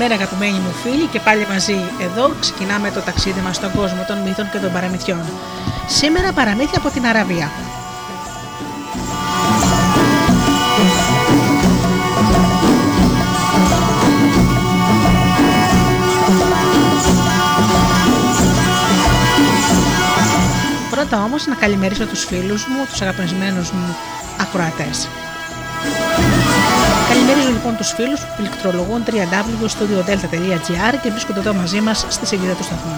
Καλημέρα αγαπημένοι μου φίλοι και πάλι μαζί εδώ ξεκινάμε το ταξίδι μας στον κόσμο των μύθων και των παραμυθιών. Σήμερα παραμύθια από την Αραβία. Πρώτα όμως να καλημερίσω τους φίλους μου, τους αγαπημένους μου ακροατές. Καλημερίζω λοιπόν τους φίλους που πληκτρολογούν www.studiodelta.gr και βρίσκονται εδώ μαζί μας στη σελίδα του σταθμού.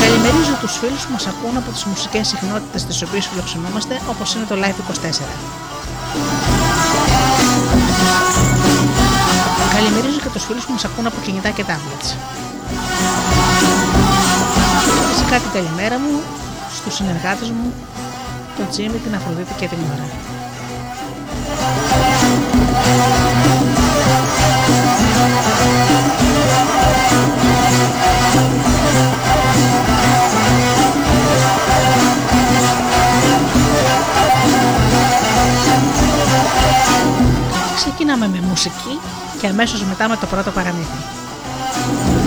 Καλημερίζω τους φίλους που μας ακούν από τις μουσικές συχνότητες τις οποίες φιλοξενούμαστε, όπως είναι το Live 24. Καλημερίζω και τους φίλους που μας ακούν από κινητά και tablets. Φυσικά την καλημέρα μου στους συνεργάτες μου, τον Τζίμι, την Αφροδίτη και την Ωρα. Ξεκινάμε με μουσική και αμέσως μετά με το πρώτο παραμύθι.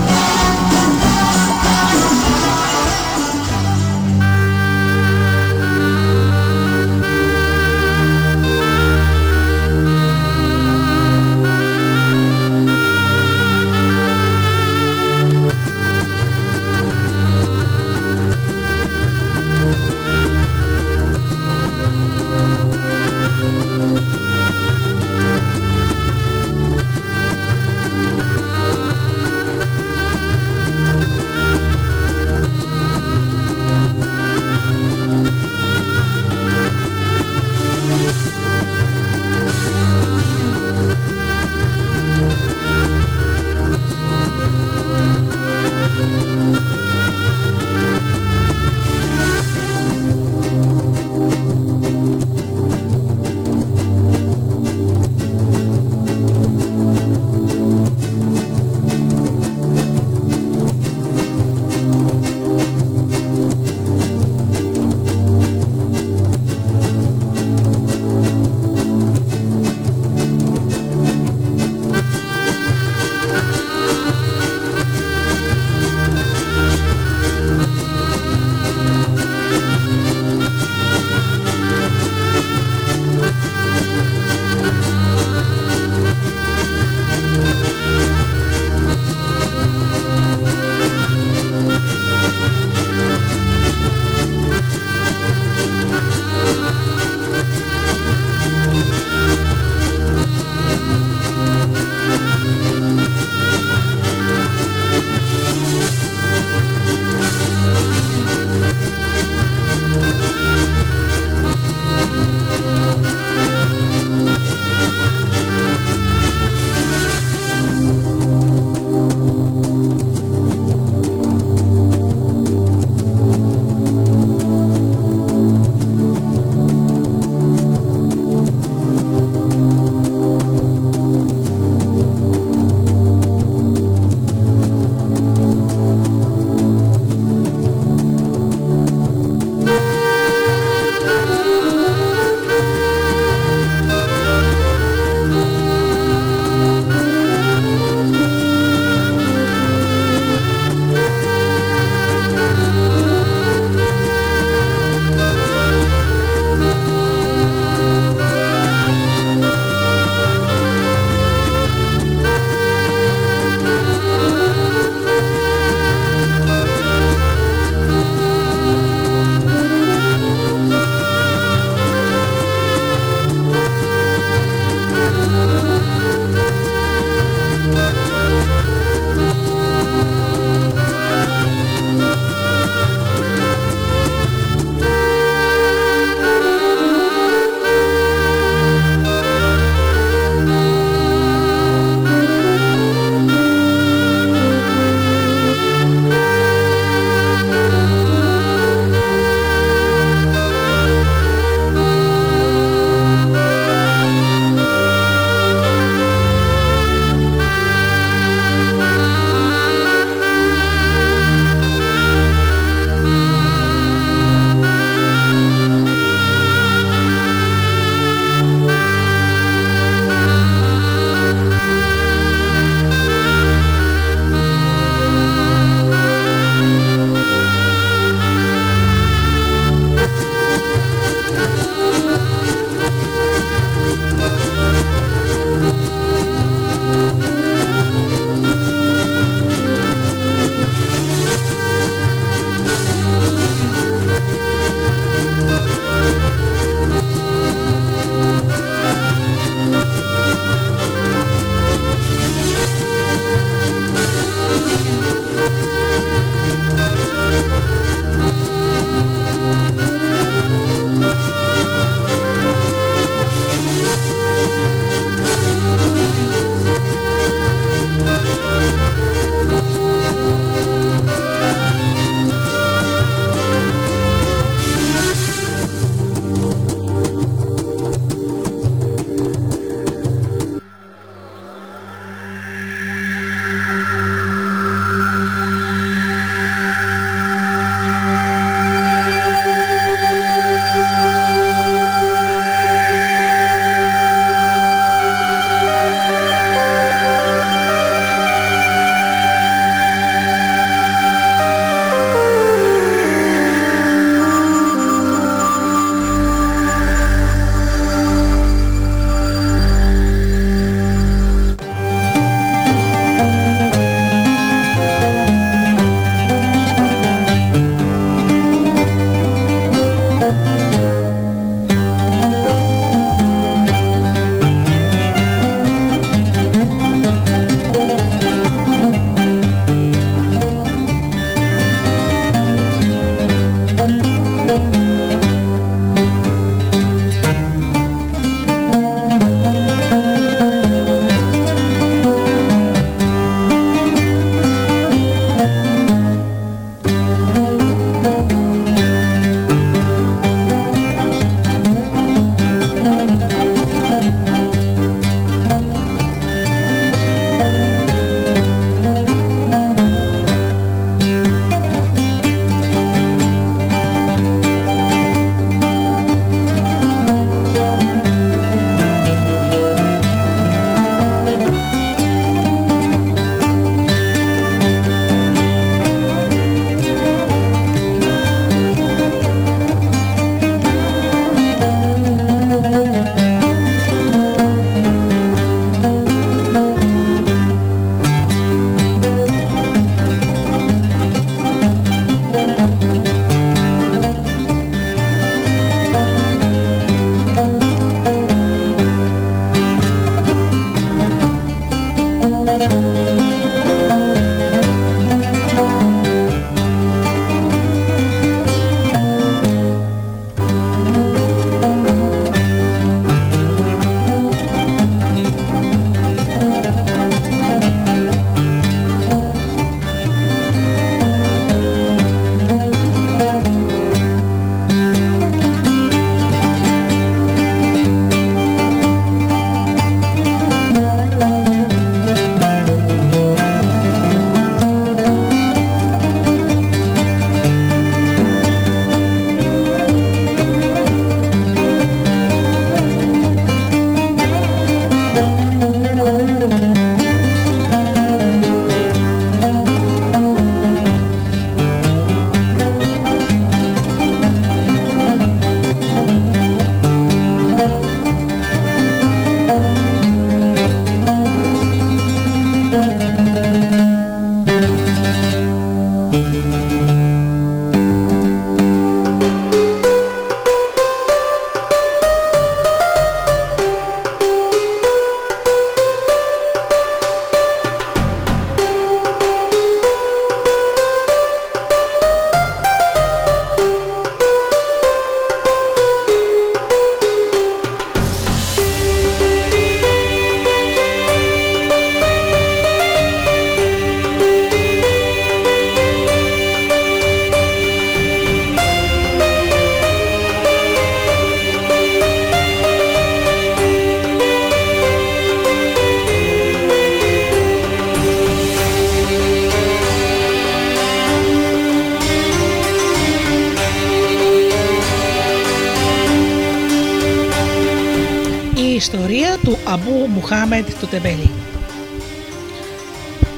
Αμπού Μουχάμεντ του Τεμπέλη.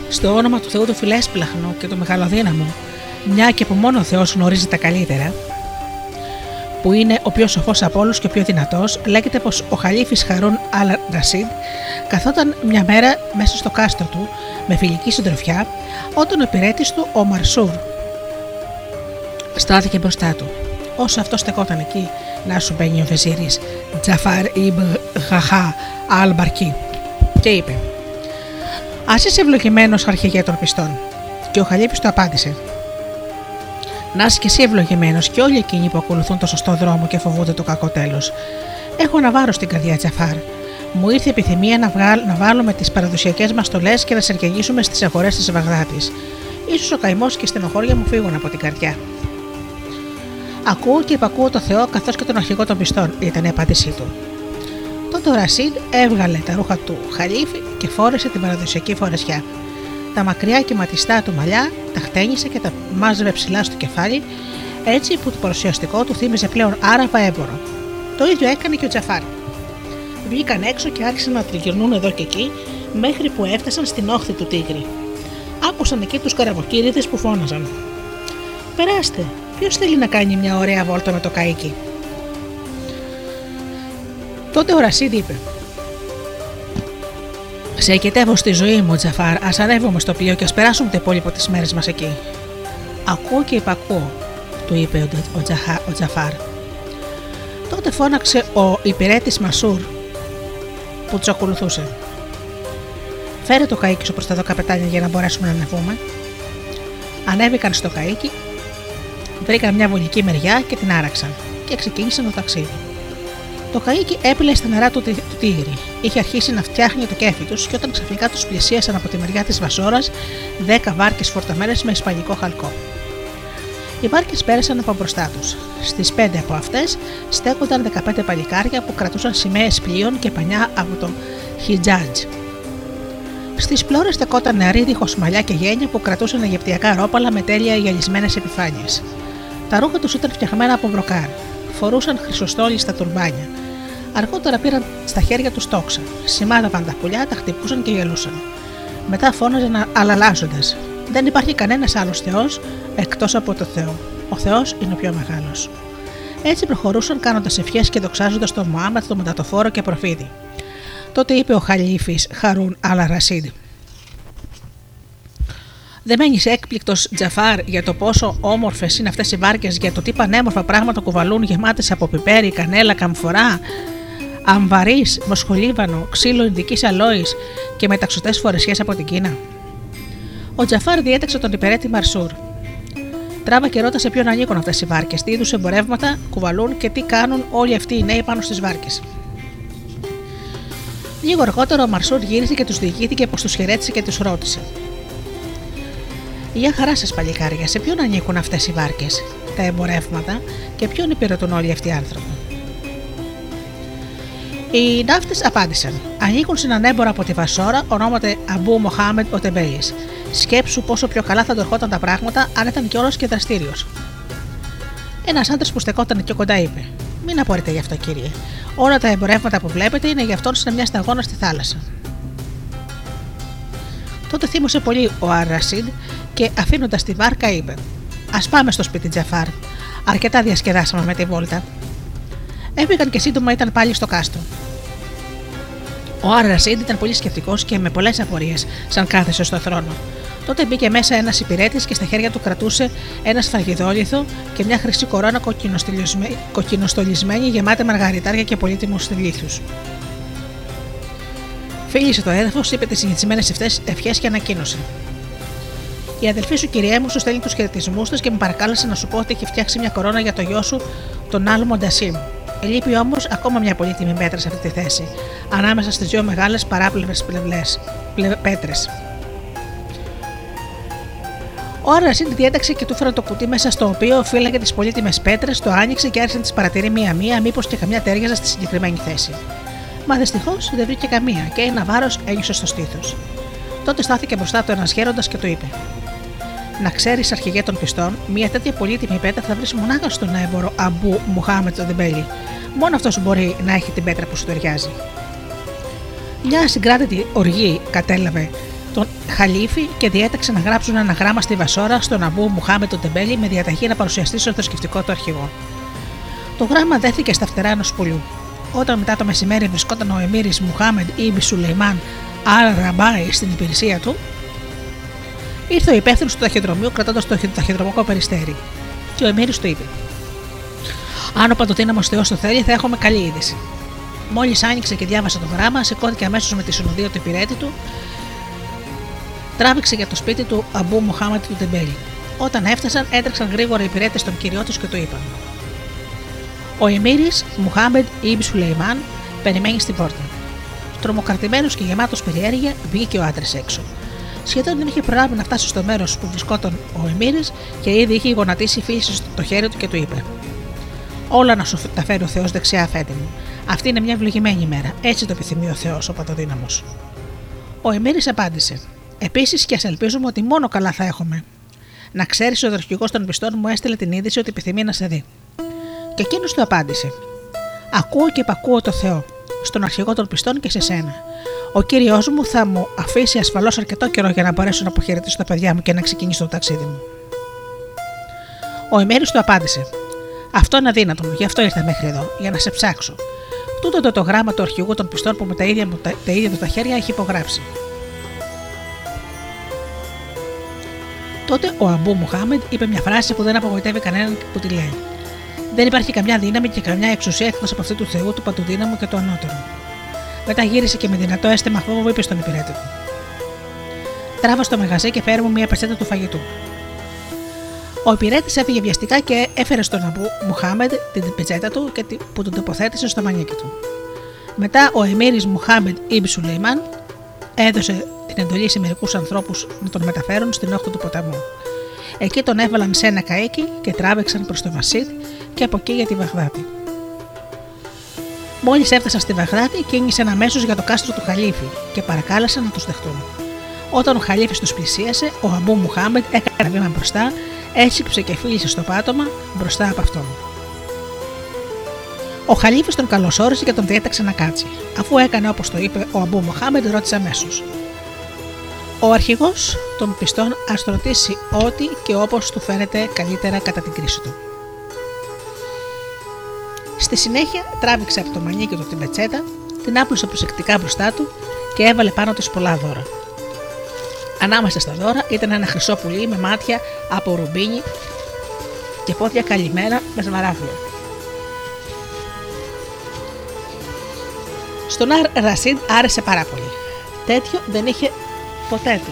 Στο όνομα του Θεού του Φιλέσπλαχνου και του Μεγαλοδύναμου, μια και που μόνο ο Θεός γνωρίζει τα καλύτερα, που είναι ο πιο σοφός από όλους και ο πιο δυνατός, λέγεται πως ο Χαλίφης Χαρούν Αλ Ρασίδ καθόταν μια μέρα μέσα στο κάστρο του με φιλική συντροφιά, όταν ο υπηρέτης του, ο Μαρσούρ, στάθηκε μπροστά του. Όσο αυτός στεκόταν εκεί, να σου μπαίνει ο Βεζίρης Τζαφάρ Ιμπ Χαχά Αλ Μπαρκί και είπε: Α είσαι ευλογημένος αρχηγέ των πιστών. Και ο Χαλίφη του απάντησε: Να είσαι και εσύ ευλογημένος και όλοι εκείνοι που ακολουθούν το σωστό δρόμο και φοβούνται το κακό τέλος. Έχω ένα βάρος στην καρδιά Τζαφάρ. Μου ήρθε η επιθυμία να, βγάλ, να βάλουμε τις παραδοσιακές μας στολές και να σεργεγήσουμε στις αγορές της Βαγδάτης. σω ο καημός και η στενοχώρια μου φύγουν από την καρδιά. Ακούω και υπακούω το Θεό καθώς και τον αρχηγό των πιστών, ήταν η απάντησή του. Τότε ο Ρασίδ έβγαλε τα ρούχα του χαλίφη και φόρεσε την παραδοσιακή φορεσιά. Τα μακριά και ματιστά του μαλλιά τα χτένισε και τα μάζευε ψηλά στο κεφάλι, έτσι που το παρουσιαστικό του θύμιζε πλέον άραβα έμπορο. Το ίδιο έκανε και ο Τζαφάρ. Βγήκαν έξω και άρχισαν να τριγυρνούν εδώ και εκεί, μέχρι που έφτασαν στην όχθη του τίγρη. Άκουσαν εκεί τους καραβοκύριδες που φώναζαν. Περάστε, ποιος θέλει να κάνει μια ωραία βόλτα με το καίκι; Τότε ο Ρασίδ είπε: Σε εκετεύω στη ζωή μου, Τζαφάρ, ας ανέβουμε στο πλοίο και ας περάσουμε το υπόλοιπο τις μέρες μας εκεί. Ακούω και υπακούω, του είπε ο, Τζαχα, ο Τζαφάρ. Τότε φώναξε ο υπηρέτης Μασούρ που τους ακολουθούσε. Φέρε το καίκι σου προς τα δω καπετάνια για να μπορέσουμε να ανεβούμε. Ανέβηκαν στο καίκι, βρήκαν μια βολική μεριά και την άραξαν και ξεκίνησαν το ταξίδι. Το καίκι έπλε στα νερά του, του τίγρη. Είχε αρχίσει να φτιάχνει το κέφι τους και όταν ξαφνικά τους πλησίασαν από τη μεριά της Βασόρας δέκα βάρκες φορταμένε με ισπανικό χαλκό. Οι βάρκες πέρασαν από μπροστά τους. Στις πέντε από αυτές στέκονταν 15 παλικάρια που κρατούσαν σημαίες πλοίων και πανιά από το Χιτζάτζ. Στις πλώρες στεκόταν νεαροί δίχως μαλλιά και γένια που κρατούσαν αιγυπτιακά ρόπαλα με τέλεια γυαλισμένες επιφάνειες. Τα ρούχα τους ήταν φτιαγμένα από μπροκάρ. Φορούσαν χρυσοστόλιστα τουρμπάνια. Αργότερα πήραν στα χέρια τους τόξα. Σημάδαβαν τα πουλιά, τα χτυπούσαν και γελούσαν. Μετά φώναζαν αλαλάζοντας. Δεν υπάρχει κανένας άλλος Θεός εκτός από το Θεό. Ο Θεός είναι ο πιο μεγάλος. Έτσι προχωρούσαν κάνοντας ευχές και δοξάζοντας τον Μωάμετ, τον Μετατοφόρο και προφήτη. Τότε είπε ο Χαλίφης Χαρούν Αλα Ρασίδ. Δεν μένεις έκπληκτος Τζαφάρ για το πόσο όμορφες είναι αυτές οι βάρκες, για το τι πανέμορφα πράγματα κουβαλούν γεμάτες από πιπέρι, κανέλα, καμφορά, αμβαρί, μοσχολίβανο, ξύλο ειδική αλόης και μεταξωτές φορεσιές από την Κίνα. Ο Τζαφάρ διέταξε τον υπερέτη Μαρσούρ. Τράβα και ρώτασε ποιον ανήκουν αυτές οι βάρκες, τι είδους εμπορεύματα κουβαλούν και τι κάνουν όλοι αυτοί οι νέοι πάνω στις βάρκες. Λίγο αργότερα ο Μαρσούρ γύρισε και τους διηγήθηκε πως τους χαιρέτησε και τους ρώτησε. Για χαρά σας, παλικάρια, σε ποιον ανήκουν αυτές οι βάρκες, τα εμπορεύματα και ποιον υπηρετούν όλοι αυτοί οι άνθρωποι; Οι ναύτε απάντησαν. Ανήκουν σε έναν έμπορο από τη Βασόρα, ονόματι Αμπού Μοχάμεντ ο Τεμπέης. Σκέψου πόσο πιο καλά θα του ερχόταν τα πράγματα αν ήταν κιόλα και δραστήριος. Ένας άντρας που στεκόταν πιο κοντά είπε: Μην απορείτε γι' αυτό, κύριε. Όλα τα εμπορεύματα που βλέπετε είναι γι' αυτόν σε μια σταγόνα στη θάλασσα. Τότε θύμωσε πολύ ο Αρασίντ και αφήνοντας τη βάρκα είπε: Α πάμε στο σπίτι Τζαφάρ. Αρκετά διασκεδάσαμε με τη βόλτα. Έφυγαν και σύντομα ήταν πάλι στο κάστρο. Ο Άρασίντ ήταν πολύ σκεπτικός και με πολλές απορίες, σαν κάθεσε στο θρόνο. Τότε μπήκε μέσα ένας υπηρέτης και στα χέρια του κρατούσε ένα σφραγιδόλιθο και μια χρυσή κορώνα κοκκινοστολισμένη γεμάτη μαργαριτάρια και πολύτιμους λίθου. Φίλησε το έδαφος, είπε τις συνηθισμένες ευχές και ανακοίνωσε. Η αδελφή σου, κυριέ μου, σου στέλνει τους χαιρετισμούς της και μου παρακάλεσε να σου πω ότι έχει φτιάξει μια κορώνα για το γιο σου, τον άλλο Μοντασίμ. Λείπει όμως ακόμα μια πολύτιμη πέτρα σε αυτή τη θέση, ανάμεσα στις δύο μεγάλες παράπλευρες πέτρες. Ο Άρασιν διέταξε και του φέρε το κουτί μέσα στο οποίο φύλαγε τις πολύτιμες πέτρες, το άνοιξε και άρχισε να τις παρατηρεί μία-μία, μήπως και καμιά τέριαζε στη συγκεκριμένη θέση. Μα δυστυχώς δεν βρήκε καμία και ένα βάρος ένιωσε στο στήθος. Τότε στάθηκε μπροστά του ένας γέροντας και του είπε: Να ξέρεις, αρχηγέ των πιστών, μια τέτοια πολύτιμη πέτρα θα βρεις μονάχα στον έμπορο Αμπού Μουχάμετ τον Δεμπέλη. Μόνο αυτός μπορεί να έχει την πέτρα που σου ταιριάζει. Μια συγκράτητη οργή κατέλαβε τον Χαλίφη και διέταξε να γράψουν ένα γράμμα στη Βασόρα στον Αμπού Μουχάμε τον Τεμπέλη με διαταγή να παρουσιαστεί στο θρησκευτικό του αρχηγό. Το γράμμα δέθηκε στα φτερά ενός πουλιού. Όταν μετά το μεσημέρι βρισκόταν ο Εμμύρης Μουχάμεντ Ιμπι Σουλεϊμάν Αλ Ραμπάι στην υπηρεσία του, ήρθε ο υπεύθυνος του ταχυδρομείου κρατώντας το ταχυδρομικό περιστέρι. Και ο Εμίρης του είπε: Αν ο παντοδύναμος Θεός το θέλει, θα έχουμε καλή είδηση. Μόλις άνοιξε και διάβασε το γράμμα, σηκώθηκε αμέσως με τη συνοδεία του υπηρέτη του, τράβηξε για το σπίτι του Αμπού Μοχάμαντ του Τεμπέλη. Όταν έφτασαν, έτρεξαν γρήγορα οι υπηρέτες στον κύριό τους και του είπαν: Ο Εμίρης Μουχάμαντ Ιμπν Σουλεϊμάν περιμένει στην πόρτα. Τρομοκρατημένος και γεμάτος περιέργεια, βγήκε ο άντρας έξω. Σχεδόν δεν είχε προλάβει να φτάσει στο μέρος που βρισκόταν ο Εμμύρης και ήδη είχε γονατίσει φίλη στο χέρι του και του είπε: Όλα να σου τα φέρει ο Θεός δεξιά, αφέντη μου. Αυτή είναι μια ευλογημένη μέρα. Έτσι το επιθυμεί ο Θεός, ο Παντοδύναμο. Ο Εμμύρης απάντησε: Επίσης και ας ελπίζουμε ότι μόνο καλά θα έχουμε. Να ξέρεις, ο αρχηγό των πιστών μου έστειλε την είδηση ότι επιθυμεί να σε δει. Και εκείνος του απάντησε: Ακούω και επακούω το Θεό, στον αρχηγό των πιστών και σε σένα. Ο κύριος μου θα μου αφήσει ασφαλώς αρκετό καιρό για να μπορέσω να αποχαιρετήσω τα παιδιά μου και να ξεκινήσω το ταξίδι μου. Ο Εμέρης του απάντησε: Αυτό είναι αδύνατο, γι' αυτό ήρθα μέχρι εδώ, για να σε ψάξω. Τούτο το, το γράμμα του αρχηγού των πιστών που με τα ίδια, τα, τα ίδια του τα χέρια έχει υπογράψει. Τότε ο Αμπού Μουχάμεντ είπε μια φράση που δεν απογοητεύει κανέναν που τη λέει. Δεν υπάρχει καμιά δύναμη και καμιά εξουσία εκτός από αυτή του Θεού, του Παντοδύναμου και του Ανώτερου. Μετά γύρισε και με δυνατό αίσθημα φόβο είπε στον υπηρέτη του. Τράβα στο μαγαζί και φέρω μου μια πετσέτα του φαγητού. Ο υπηρέτης έφυγε βιαστικά και έφερε στον Αμπού Μουχάμεντ την πετσέτα του και που τον τοποθέτησε στο μανίκι του. Μετά ο Εμμύρη Μουχάμεντ Ιμπ Σουλέιμαν έδωσε την εντολή σε μερικούς ανθρώπους να τον μεταφέρουν στην όχθη του ποταμού. Εκεί τον έβαλαν σε ένα καίκι και τράβηξαν προς το Βασίλ και από εκεί για τη Βαγδάτη. Μόλις έφτασαν στη Βαγδάτη, κίνησαν αμέσω για το κάστρο του Χαλίφη και παρακάλεσαν να τους δεχτούν. Όταν ο Χαλίφης τους πλησίασε, ο Αμπού Μουχάμπετ έκανε ένα βήμα μπροστά, έσυξε και φίλησε στο πάτωμα μπροστά από αυτόν. Ο Χαλίφης τον καλωσόρισε και τον διέταξε να κάτσει. Αφού έκανε όπως το είπε, ο Αμπού Μοχάμεντ ρώτησε αμέσως: Ο αρχηγός των πιστών ας ρωτήσει ό,τι και όπως του φαίνεται καλύτερα κατά την κρίση του. Στη συνέχεια τράβηξε από το μανίκι του την πετσέτα, την άπλωσε προσεκτικά μπροστά του και έβαλε πάνω της πολλά δώρα. Ανάμεσα στα δώρα ήταν ένα χρυσό πουλί με μάτια από ρουμπίνι και πόδια καλυμμένα με σμαράφια. Στον Αρ Ρασίντ άρεσε πάρα πολύ. Τέτοιο δεν είχε ποτέ του.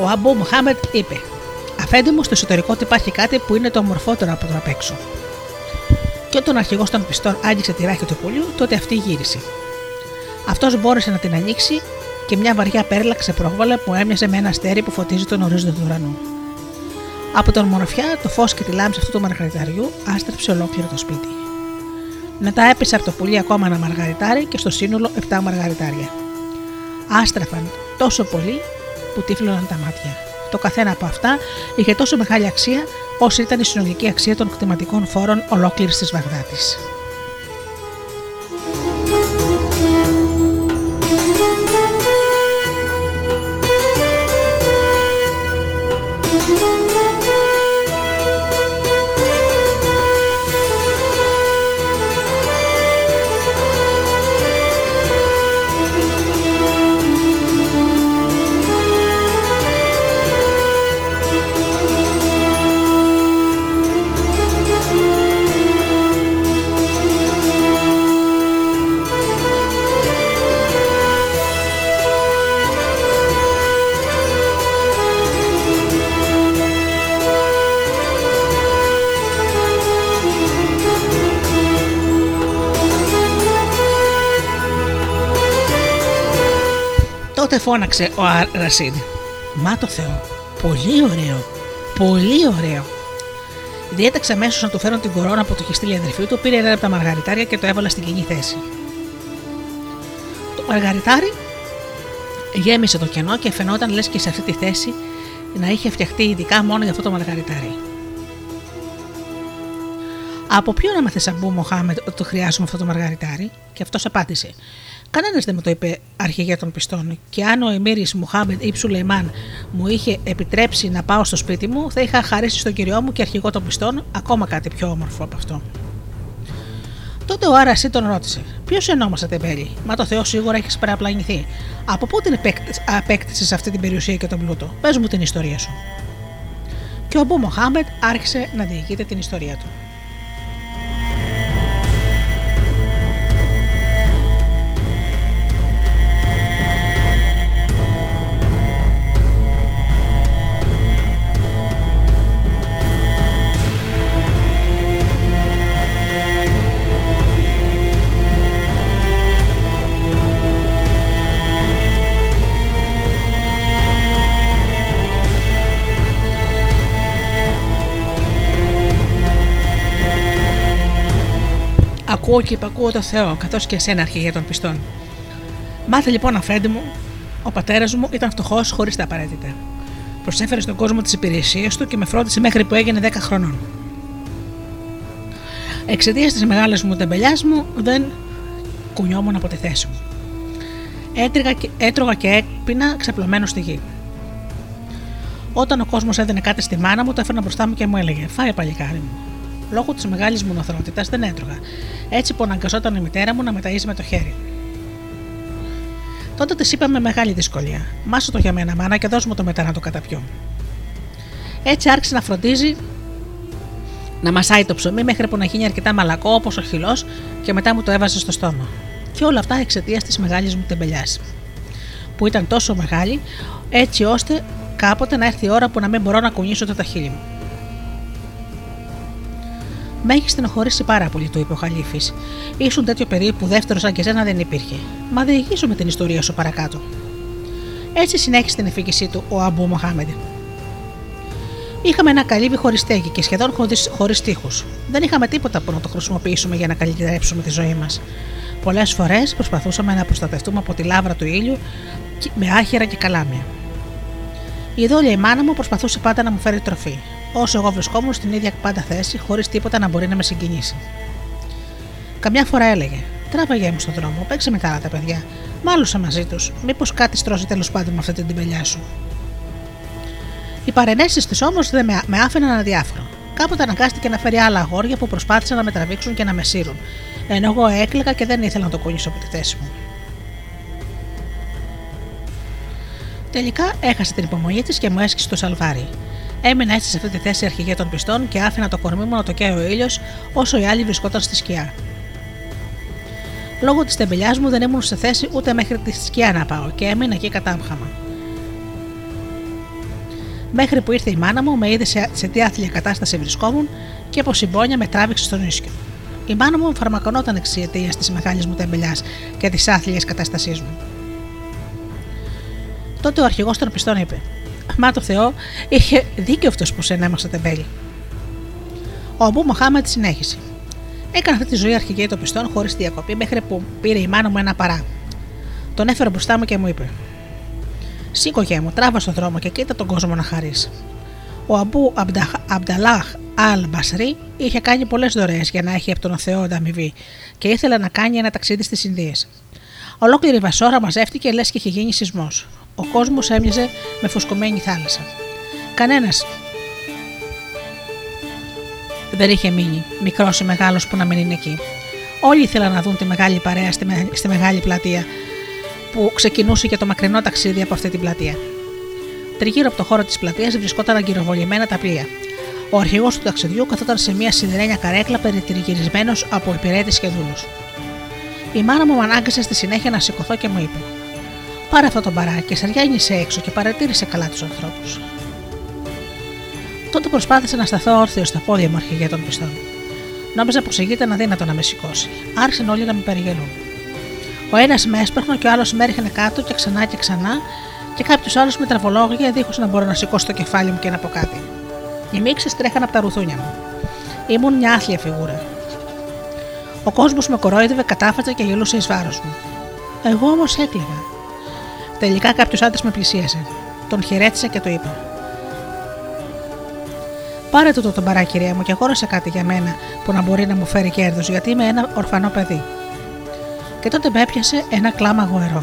Ο Αμπού Μουχάμετ είπε: Αφέντη μου, στο εσωτερικό του υπάρχει κάτι που είναι το ομορφότερο από το απ' έξω. Και όταν ο αρχηγός των πιστών άγγιξε τη ράχη του πουλιού, τότε αυτή γύρισε. Αυτός μπόρεσε να την ανοίξει και μια βαριά πέρλα ξεπρόβαλε που έμοιαζε με ένα αστέρι που φωτίζει τον ορίζοντα του ουρανού. Από τον ομορφιά, το φως και τη λάμψη αυτού του μαργαριταριού άστρεψε ολόκληρο το σπίτι. Μετά έπεσε από το πουλί ακόμα ένα μαργαριτάρι και στο σύνολο 7 μαργαριτάρια. Άστρεφαν τόσο πολύ που τύφλωναν τα μάτια. Το καθένα από αυτά είχε τόσο μεγάλη αξία όσο ήταν η συνολική αξία των κτηματικών φόρων ολόκληρης της Βαγδάτης. Φώναξε ο Ρασίδ. Μα το Θεό, πολύ ωραίο, πολύ ωραίο. Διέταξε αμέσως να του φέρουν την κορώνα που του είχε στείλει η αδερφή του, πήρε ένα από τα μαργαριτάρια και το έβαλε στην κοινή θέση. Το μαργαριτάρι γέμισε το κενό και φαινόταν λες και σε αυτή τη θέση να είχε φτιαχτεί ειδικά μόνο για αυτό το μαργαριτάρι. Από ποιον έμαθε Αμπού Μοχάμετ ότι το χρειάζομαι αυτό το μαργαριτάρι, και αυτός απάντησε. Κανένας δεν μου το είπε αρχηγέ των πιστών, και αν ο Εμμύρης Μουχάμεντ ή Ψουλεϊμάν μου είχε επιτρέψει να πάω στο σπίτι μου, θα είχα χαρίσει στον κυριό μου και αρχηγό των πιστών ακόμα κάτι πιο όμορφο από αυτό. Τότε ο Άρασί τον ρώτησε: Ποιος ενόμασε τεμπέλη, Μα το Θεό σίγουρα έχεις παραπλανηθεί. Από πού την απέκτησες αυτή την περιουσία και τον πλούτο, Πες μου την ιστορία σου. Και ο Μπού Μοχάμεντ άρχισε να διηγείται την ιστορία του. Ακούω και υπακούω το Θεό, καθώς και εσένα αρχηγέ των πιστών. Μάθε λοιπόν, αφέντη μου, ο πατέρας μου ήταν φτωχός χωρίς τα απαραίτητα. Προσέφερε στον κόσμο τις υπηρεσίες του και με φρόντισε μέχρι που έγινε 10 χρονών. Εξαιτίας της μεγάλης μου τεμπελιάς μου δεν κουνιόμουν από τη θέση μου. Έτριγα, έτρωγα και έπινα ξαπλωμένο στη γη. Όταν ο κόσμος έδινε κάτι στη μάνα μου, το έφερνα μπροστά μου και μου έλεγε: Φάε παλικάρι μου λόγω της μεγάλης μου νοθρότητα δεν έτρωγα, έτσι που αναγκαζόταν η μητέρα μου να μεταζει με το χέρι. Τότε της είπα με μεγάλη δυσκολία: Μάσο το για μένα, μάνα, και δώσ' μου το μετά να το καταπιώ. Έτσι άρχισε να φροντίζει να μασάει το ψωμί μέχρι που να γίνει αρκετά μαλακό όπως ο χυλός και μετά μου το έβαζε στο στόμα. Και όλα αυτά εξαιτίας της μεγάλης μου τεμπελιάς. Που ήταν τόσο μεγάλη, έτσι ώστε κάποτε να έρθει η ώρα που να μην μπορώ να κουνήσω το ταχύλι μου. Με έχει στενοχωρήσει πάρα πολύ, του είπε ο Χαλίφης. Ήσουν τέτοιο παιδί που δεύτερο σαν και εσένα δεν υπήρχε. Μα διηγήσουμε την ιστορία σου παρακάτω. Έτσι συνέχισε την εφήγησή του ο Αμπού Μοχάμεντ. Είχαμε ένα καλύβι χωρίς στέγη και σχεδόν χωρίς τείχους. Δεν είχαμε τίποτα που να το χρησιμοποιήσουμε για να καλυτερέψουμε τη ζωή μας. Πολλές φορές προσπαθούσαμε να προστατευτούμε από τη λάβρα του ήλιου με άχυρα και καλάμια. Η δόλια η μάνα μου προσπαθούσε πάντα να μου φέρει τροφή όσο εγώ βρισκόμουν στην ίδια πάντα θέση, χωρίς τίποτα να μπορεί να με συγκινήσει. Καμιά φορά έλεγε: Τράβαγε μου στον δρόμο, παίξε με τα άλλα τα παιδιά. Μάλωσα μαζί τους. Μήπως κάτι στρώσει τέλος πάντων με αυτή την τυμπελιά σου. Οι παρενέσεις της όμως δεν με, με άφηναν αδιάφορο. Κάποτε αναγκάστηκε να φέρει άλλα αγόρια που προσπάθησαν να με τραβήξουν και να με σύρουν, ενώ εγώ έκλαιγα και δεν ήθελα να το κουνήσω από τη θέση μου. Τελικά έχασε την υπομονή της και μου έσκησε το σαλβάρι. Έμεινα έτσι σε αυτή τη θέση αρχηγέ των πιστών και άφηνα το κορμί μου να το καίει ο ήλιος όσο οι άλλοι βρισκόταν στη σκιά. Λόγω της τεμπελιάς μου δεν ήμουν σε θέση ούτε μέχρι τη σκιά να πάω και έμεινα εκεί κατάμχαμα. Μέχρι που ήρθε η μάνα μου, με είδε σε, σε τι άθλια κατάσταση βρισκόμουν και από συμπόνια με τράβηξε στον ίσκιο. Η μάνα μου φαρμακονόταν εξαιτία της μεγάλης μου τεμπελιάς και της άθλιας κατάστασής μου. Τότε ο αρχηγός των πιστών είπε: Μα το Θεό, είχε δίκιο αυτός που σε έμαξε τεμπέλη. Ο Αμπού Μοχάμετ συνέχισε. Έκανα αυτή τη ζωή αρχηγή των πιστών χωρίς διακοπή μέχρι που πήρε η μάνα μου ένα παρά. Τον έφερε μπροστά μου και μου είπε: Σήκωγε μου, τράβα στον δρόμο και κοίτα τον κόσμο να χαρείς. Ο Αμπού Αμπταλάχ Αλ Μπασρή είχε κάνει πολλές δωρεές για να έχει από τον Θεό ανταμοιβή και ήθελε να κάνει ένα ταξίδι στις Ινδίες. Ολόκληρη η Βασόρα μαζεύτηκε λες και είχε γίνει σεισμός. Ο κόσμος έμοιαζε με φουσκωμένη θάλασσα. Κανένας δεν είχε μείνει, μικρός ή μεγάλος που να μην είναι εκεί. Όλοι ήθελαν να δουν τη μεγάλη παρέα στη, στη μεγάλη πλατεία που ξεκινούσε και το μακρινό ταξίδι από αυτή την πλατεία. Τριγύρω από το χώρο της πλατείας βρισκόταν αγκυροβολημένα τα πλοία. Ο αρχηγός του ταξιδιού καθόταν σε μια σιδερένια καρέκλα περιτριγυρισμένος από υπηρέτες και δούλους. Η μάνα μου ανάγκασε στη συνέχεια να σηκωθώ και μου είπε: Πάρε αυτό το μπαράκι, σαριάνισε έξω και παρατήρησε καλά τους ανθρώπους. Τότε προσπάθησα να σταθώ όρθιος στα πόδια μου αρχηγέ των πιστών. Νόμιζα πως εκεί ήταν αδύνατο να με σηκώσει. Άρχισαν όλοι να με περιγελούν. Ο ένας με έσπερνε και ο άλλος με έριχνε κάτω και ξανά και ξανά, και κάποιος άλλος με τραβολόγια δίχως να μπορώ να σηκώσω το κεφάλι μου και να πω κάτι. Οι μίξε τρέχαν από τα ρουθούνια μου. Ήμουν μια άθλια φιγούρα. Ο κόσμος με κορόιδευε, κατάφατζε και γελούσε εις βάρος μου. Εγώ όμως έκλαιγα. Τελικά κάποιος άντρας με πλησίασε. Τον χαιρέτησε και το είπα. Πάρε το τον παρά, κυρία μου, και αγόρασε κάτι για μένα που να μπορεί να μου φέρει κέρδος, γιατί είμαι ένα ορφανό παιδί. Και τότε με έπιασε ένα κλάμα γοερό.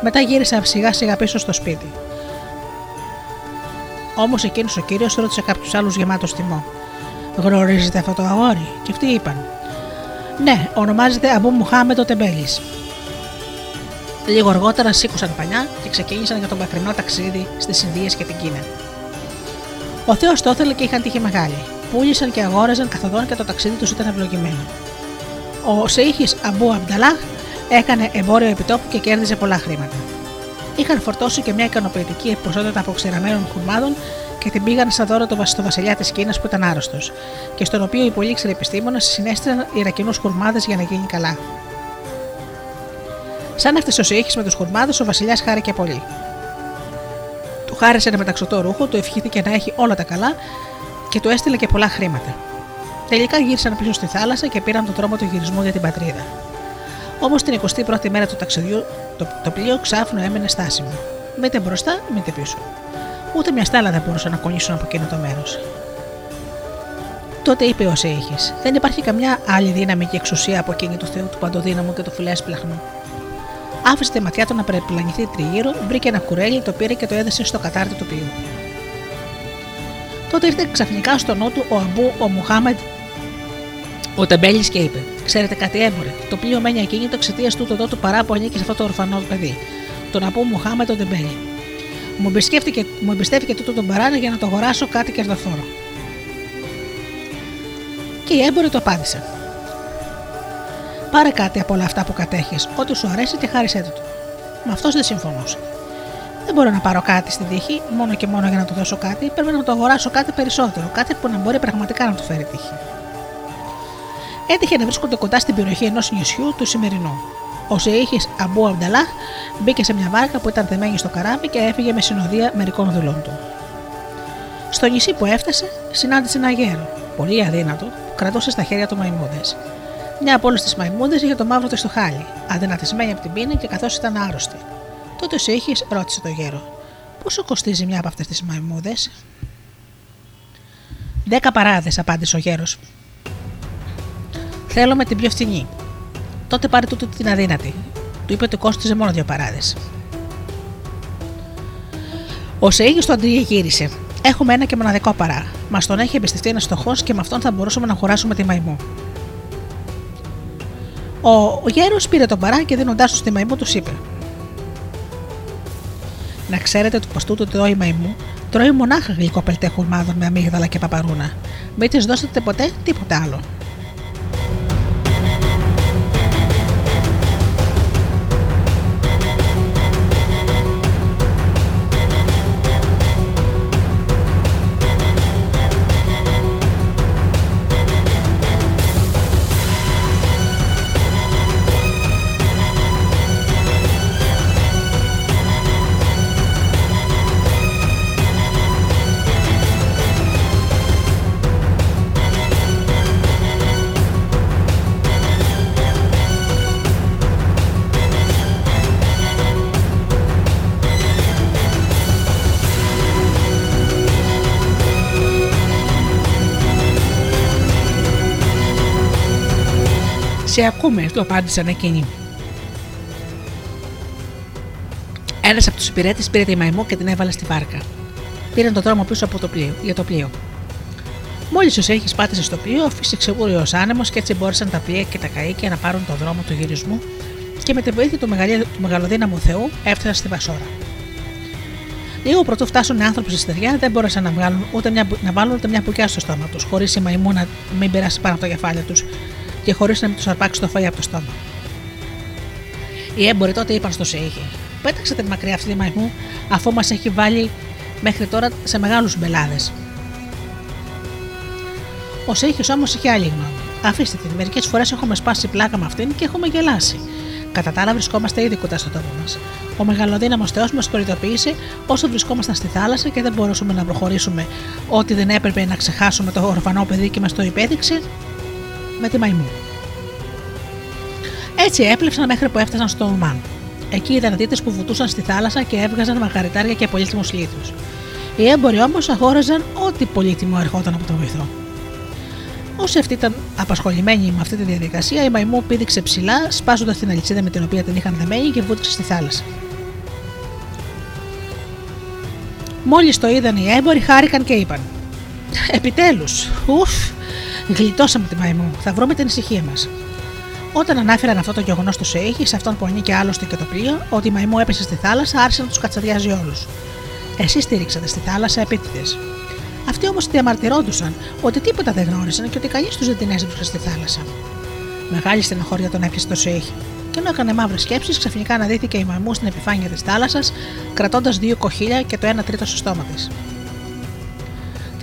Μετά γύρισα σιγά σιγά πίσω στο σπίτι. Όμως εκείνος ο κύριος ρώτησε κάποιους άλλους γεμάτο θυμό. Γνωρίζετε αυτό το αγόρι, και αυτοί είπαν. Ναι, ονομάζεται Αμπού Μουχάμετο Τεμπέλης. Λίγο αργότερα σήκωσαν πανιά και ξεκίνησαν για τον μακρινό ταξίδι στις Ινδίες και την Κίνα. Ο Θεός το ήθελε και είχαν τύχη μεγάλη. Πούλησαν και αγόραζαν καθοδόν και το ταξίδι τους ήταν ευλογημένο. Ο Σεήχη Αμπού Αμπταλάχ έκανε εμπόριο επιτόπου και κέρδιζε πολλά χρήματα. Είχαν φορτώσει και μια ικανοποιητική ποσότητα αποξηραμένων χουρμάδων και την πήγαν σαν δώρο στο βασιλιά της Κίνας που ήταν άρρωστος, και στον οποίο οι πολύ ξεροί επιστήμονε συνέστησαν Ιρακινούς χουρμάδε για να γίνει καλά. Σαν έφτασε ο Σιήχη με τους χουρμάδε, ο βασιλιάς χάρηκε πολύ. Του χάρισε ένα μεταξωτό ρούχο, του ευχήθηκε να έχει όλα τα καλά και του έστειλε και πολλά χρήματα. Τελικά γύρισαν πίσω στη θάλασσα και πήραν τον τρόμο του γυρισμού για την πατρίδα. Όμως την 21η μέρα του ταξιδιού το, το πλοίο ξάφνου έμενε στάσιμο. Μήτε μπροστά, μήτε πίσω. Ούτε μια στάλα δεν μπορούσαν να κονίσουν από εκείνο το μέρος. Τότε είπε ο Σέιχης: Δεν υπάρχει καμιά άλλη δύναμη και εξουσία από εκείνη του Θεού του Παντοδύναμου και του Φιλέσπλαχνου. Άφησε τη ματιά του να περιπλανηθεί τριγύρω, βρήκε ένα κουρέλι, το πήρε και το έδεσε στο κατάρτι του πλοίου. Τότε ήρθε ξαφνικά στο νου του ο Αμπού ο Μουχάμεντ ο Τεμπέλης και είπε: Ξέρετε κάτι, έμπορε. Το πλοίο μένει ακίνητο εξαιτίας του το του παρά που ανήκει σε αυτό το ορφανό παιδί. Τον Αμπού Μουχάμεντ τον Τεμπέλη. Μου εμπιστεύτηκε, μου εμπιστεύτηκε τούτο τον παράνα για να το αγοράσω κάτι κερδοφόρο. Και οι έμποροι το απάντησαν. Πάρε κάτι από όλα αυτά που κατέχεις, ό,τι σου αρέσει και χάρισέ το. Με αυτός δεν συμφωνούσε. Δεν μπορώ να πάρω κάτι στην τύχη μόνο και μόνο για να του δώσω κάτι, πρέπει να το αγοράσω κάτι περισσότερο, κάτι που να μπορεί πραγματικά να του φέρει τύχη. Έτυχε να βρίσκονται κοντά στην περιοχή ενός νησιού του σημερινού. Ο Σεήχη Αμπού Αμπταλάχ μπήκε σε μια βάρκα που ήταν δεμένη στο καράβι και έφυγε με συνοδεία μερικών δουλών του. Στο νησί που έφτασε, συνάντησε ένα γέρο, πολύ αδύνατο, που κρατούσε στα χέρια του μαϊμούδες. Μια από όλες τις μαϊμούδες είχε το μαύρο της στο χάλι, αδυνατισμένη από την πείνα και καθώς ήταν άρρωστη. Τότε ο Σεήχη ρώτησε το γέρο: Πόσο κοστίζει μια από αυτές τις μαϊμούδες; Δέκα παράδες, απάντησε ο γέρος. Θέλω με την πιο φθηνή. Τότε πάρε τούτη την αδύνατη. Του είπε ότι κόστιζε μόνο δύο παράδες. Ο Σεήγη το αντιγύρισε. Έχουμε ένα και μοναδικό παρά. Μας τον έχει εμπιστευτεί ένας στοχό και με αυτόν θα μπορούσαμε να αγοράσουμε τη μαϊμού. Ο γέρος πήρε τον παρά και δίνοντάς του στη μαϊμού τους είπε: Να ξέρετε ότι πως τούτο το η μαϊμού τρώει μονάχα γλυκό πελτέ χουρμάδων με αμύγδαλα και παπαρούνα. Μην της δώσετε ποτέ τίποτε άλλο. Σε ακούμε, του απάντησαν εκείνοι. Ένας από τους υπηρέτες πήρε τη μαϊμού και την έβαλε στη βάρκα. Πήραν τον δρόμο πίσω από το πλοίο, για το πλοίο. Μόλις ο Σέχη πάτησε στο πλοίο, φύσηξε ως άνεμος και έτσι μπόρεσαν τα πλοία και τα καίκια να πάρουν τον δρόμο του γυρισμού και με τη βοήθεια του, του μεγαλοδύναμου Θεού έφτασαν στη Βασόρα. Λίγο πρωτού φτάσουν οι άνθρωποι στη στεριά, δεν μπόρεσαν να, βγάλουν, ούτε μια, να βάλουν ούτε μια πουκιά στο στόμα τους, χωρίς η μαϊμού να μην περάσει πάνω από τα κεφάλια τους και χωρίς να μην τους αρπάξει το φαΐ από το στόμα. Οι έμποροι τότε είπαν στο Σεήχη: Πέταξε την μακριά αυτή τη μαϊμού, αφού μας έχει βάλει μέχρι τώρα σε μεγάλους μπελάδες. Ο Σέιχη όμως είχε άλλη γνώμη. Αφήστε την, μερικές φορές έχουμε σπάσει πλάκα με αυτήν και έχουμε γελάσει. Κατά τα άλλα, βρισκόμαστε ήδη κοντά στο τόπο μας. Ο μεγαλοδύναμος Θεός μας προειδοποίησε όσο βρισκόμασταν στη θάλασσα και δεν μπορούσαμε να προχωρήσουμε ό,τι δεν έπρεπε να ξεχάσουμε το ορφανό παιδί και μας το υπέδειξε, με τη μαϊμού. Έτσι έπλεψαν μέχρι που έφτασαν στο Ουρμάν. Εκεί είδαν δίτες που βουτούσαν στη θάλασσα και έβγαζαν μαγαριτάρια και πολύτιμους λίθους. Οι έμποροι όμως αγόραζαν ό,τι πολύτιμο ερχόταν από το βυθό. Όσοι αυτοί ήταν απασχολημένοι με αυτή τη διαδικασία, η μαϊμού πήδηξε ψηλά, σπάζοντας την αλυσίδα με την οποία την είχαν δεμένη και βούτυξε στη θάλασσα. Μόλις το είδαν οι έμποροι, χάρηκαν και είπαν: Επιτέλους, ουφ, γλιτώσαμε τη μαϊμού, θα βρούμε την ησυχία μας. Όταν ανάφεραν αυτό το γεγονός τους Σέιχη, σε αυτόν που ανήκει άλλωστε και το πλοίο, ότι η μαϊμού έπεσε στη θάλασσα, άρχισε να τους κατσαδιάζει όλους. Εσεί στήριξατε στη θάλασσα επίτηδες. Αυτοί όμως διαμαρτυρόντουσαν ότι τίποτα δεν γνώρισαν και ότι κανείς τους δεν την έσβησε στη θάλασσα. Μεγάλη στενοχώρια τον έπιασε το Σέιχη. Και ενώ έκανε μαύρες σκέψεις, ξαφνικά αναδύθηκε η μαμού στην επιφάνεια της θάλασσας, κρατώντας δύο κοχύλια και το ένα τρίτο στο στόμα της.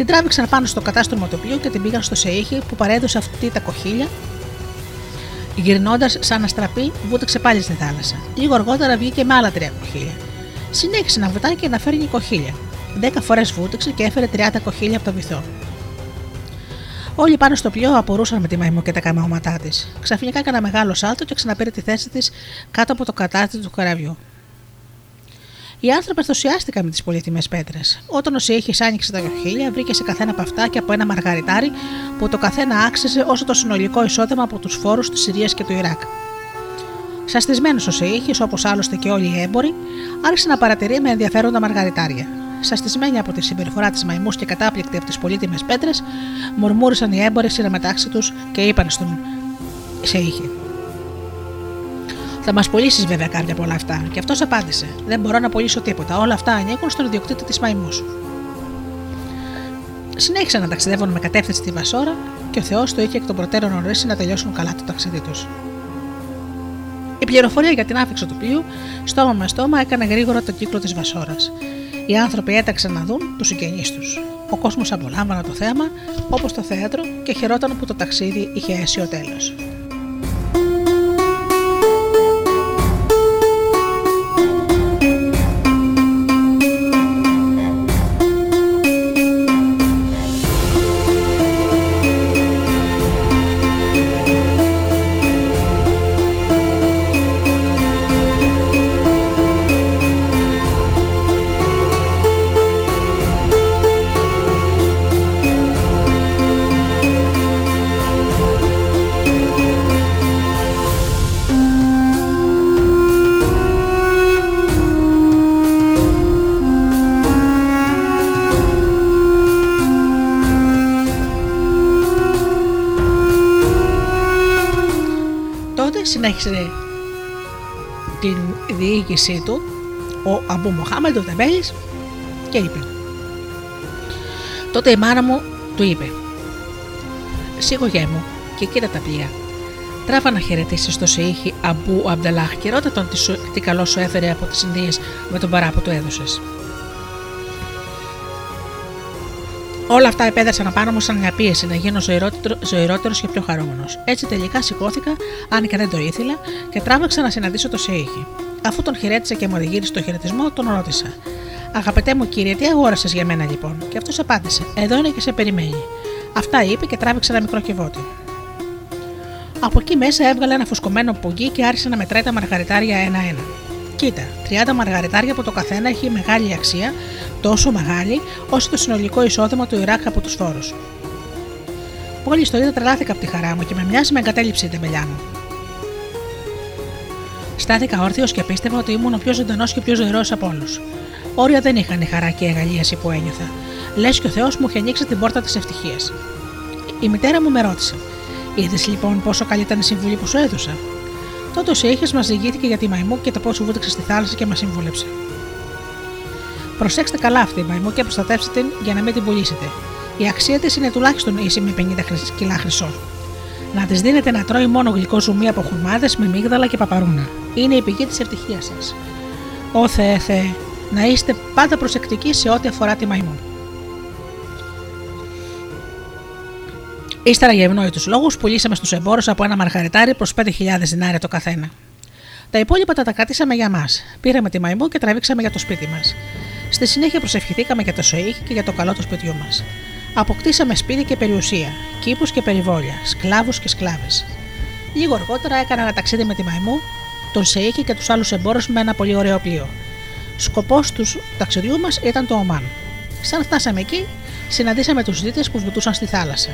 Την τράβηξαν πάνω στο κατάστρωμα του πλοίου και την πήγαν στο Σεήχη που παρέδωσε αυτή τα κοχύλια. Γυρνώντας σαν αστραπή, βούτυξε πάλι στη θάλασσα. Λίγο αργότερα βγήκε με άλλα τρία κοχύλια. Συνέχισε να βουτάει και να φέρνει κοχύλια. Δέκα φορές βούτυξε και έφερε 30 κοχύλια από το βυθό. Όλοι πάνω στο πλοίο απορούσαν με τη μαϊμού και τα καμώματά της. Ξαφνικά έκανε μεγάλο σάλτο και ξαναπήρε τη θέση της κάτω από το κατάρτι του καραβιού. Οι άνθρωποι ενθουσιάστηκαν με τις πολύτιμες πέτρες. Όταν ο Σιέχης άνοιξε τα κοχύλια, βρήκε σε καθένα από αυτά και από ένα μαργαριτάρι που το καθένα άξιζε όσο το συνολικό εισόδημα από τους φόρους της Συρίας και του Ιράκ. Σαστισμένος ο Σιέχης, όπως άλλωστε και όλοι οι έμποροι, άρχισε να παρατηρεί με ενδιαφέροντα μαργαριτάρια. Σαστισμένοι από τη συμπεριφορά της μαϊμούς και κατάπληκτοι από τις πολύτιμες πέτρες, μουρμούρισαν οι έμποροι μεταξύ τους και είπαν στον Σιέχη. Θα μας πωλήσεις βέβαια κάποια από όλα αυτά. Και αυτός απάντησε: Δεν μπορώ να πωλήσω τίποτα. Όλα αυτά ανήκουν στον ιδιοκτήτη της μαϊμούς. Συνέχισαν να ταξιδεύουν με κατεύθυνση στη Βασόρα και ο Θεός το είχε εκ των προτέρων ορίσει να τελειώσουν καλά το ταξίδι τους. Η πληροφορία για την άφηξη του πλοίου, στόμα με στόμα, έκανε γρήγορα τον κύκλο της Βασόρας. Οι άνθρωποι έταξαν να δουν τους συγγενείς τους. Ο κόσμος απολάμβανε το θέαμα όπως το θέατρο και χαιρόταν που το ταξίδι είχε αίσιο τέλος. Συνέχισε την διοίκησή του ο Αμπού Μοχάμεντ, ο Τεμπέλης και είπε τότε η μάνα μου του είπε Σίγογέ μου και κοίτα τα πλοία Τράβα να χαιρετήσεις στο Σεήχη Αμπού Αμπτελάχ και ρώτα τον τι, τι καλό σου έφερε από τις Ινδίες με τον παρά που του έδωσες. Όλα αυτά επέδρασαν απάνω μου σαν μια πίεση να γίνω ζωηρότερος και πιο χαρούμενος. Έτσι τελικά σηκώθηκα, αν και δεν το ήθελα, και τράβηξα να συναντήσω το Σέιχη. Αφού τον χαιρέτησα και μου οδηγήρισε το χαιρετισμό, τον ρώτησα. Αγαπητέ μου κύριε, τι αγόρασες για μένα λοιπόν; Και αυτός απάντησε: Εδώ είναι και σε περιμένει. Αυτά είπε και τράβηξε ένα μικρό κυβότι. Από εκεί μέσα έβγαλε ένα φουσκωμένο πουγγί και άρχισε να μετράει τα μαργαριτάρια ένα-ένα. Κοίτα, 30 μαργαριτάρια που το καθένα έχει μεγάλη αξία, τόσο μεγάλη όσο το συνολικό εισόδημα του Ιράκ από τους φόρους. Μόλι το είδα, τρελάθηκα από τη χαρά μου και με μοιάζει με εγκατέλειψε η τεμελιά μου. Στάθηκα όρθιος και πίστευα ότι ήμουν ο πιο ζωντανός και πιο ζωηρός από όλους. Όρια δεν είχαν η χαρά και η αγαλίαση που ένιωθα. Λες και ο Θεός μου είχε ανοίξει την πόρτα της ευτυχίας. Η μητέρα μου με ρώτησε: Είδες λοιπόν πόσο καλή ήταν η συμβουλή που σου έδωσα; Τότε ο Σέιχε μας διηγήθηκε για τη μαϊμού και το πώς βούτυξε στη θάλασσα και μας συμβούλεψε. Προσέξτε καλά αυτή η μαϊμού και προστατεύστε την για να μην την πουλήσετε. Η αξία της είναι τουλάχιστον ίση με 50 κιλά χρυσό. Να της δίνετε να τρώει μόνο γλυκό ζουμί από χουρμάδες με μίγδαλα και παπαρούνα. Είναι η πηγή της ευτυχίας σας. Ω Θεέ, Θεέ, να είστε πάντα προσεκτικοί σε ό,τι αφορά τη μαϊμού. Ύστερα για ευνόητους λόγους πουλήσαμε στους εμπόρους από ένα μαργαριτάρι προς 5.000 δινάρια το καθένα. Τα υπόλοιπα τα, τα κρατήσαμε για μας. Πήραμε τη μαϊμού και τραβήξαμε για το σπίτι μας. Στη συνέχεια προσευχηθήκαμε για το ΣΟΙΧ και για το καλό του σπιτιού μας. Αποκτήσαμε σπίτι και περιουσία, κήπους και περιβόλια, σκλάβους και σκλάβες. Λίγο αργότερα έκανα ένα ταξίδι με τη μαϊμού, τον Σεήχη και τους άλλους εμπόρους με ένα πολύ ωραίο πλοίο. Σκοπός τους ταξιδιού μας ήταν το Ομάν. Σαν φτάσαμε εκεί, συναντήσαμε τους δίτες που βουτούσαν στη θάλασσα.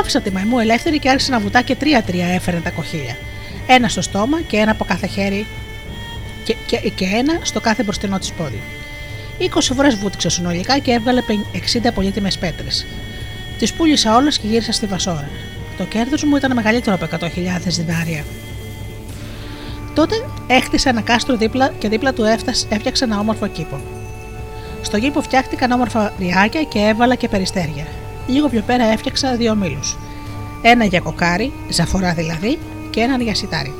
Άφησα τη μαϊμού ελεύθερη και άρχισε να βουτά και τρία-τρία έφερε τα κοχύλια. Ένα στο στόμα και ένα από κάθε χέρι και, και, και ένα στο κάθε μπροστινό της πόδι. 20 φορές βούτυξε συνολικά και έβγαλε 60 πολύτιμες πέτρες. Τις πούλησα όλες και γύρισα στη Βασόρα. Το κέρδος μου ήταν μεγαλύτερο από 100.000 δινάρια. Τότε έκτισα ένα κάστρο δίπλα και δίπλα του έφτιαξα ένα όμορφο κήπο. Στο κήπο φτιάχτηκαν όμορφα ριάκια και έβαλα και περιστέρια. Λίγο πιο πέρα έφτιαξα δύο μήλους. Ένα για κοκάρι, ζαφορά δηλαδή, και έναν για σιτάρι.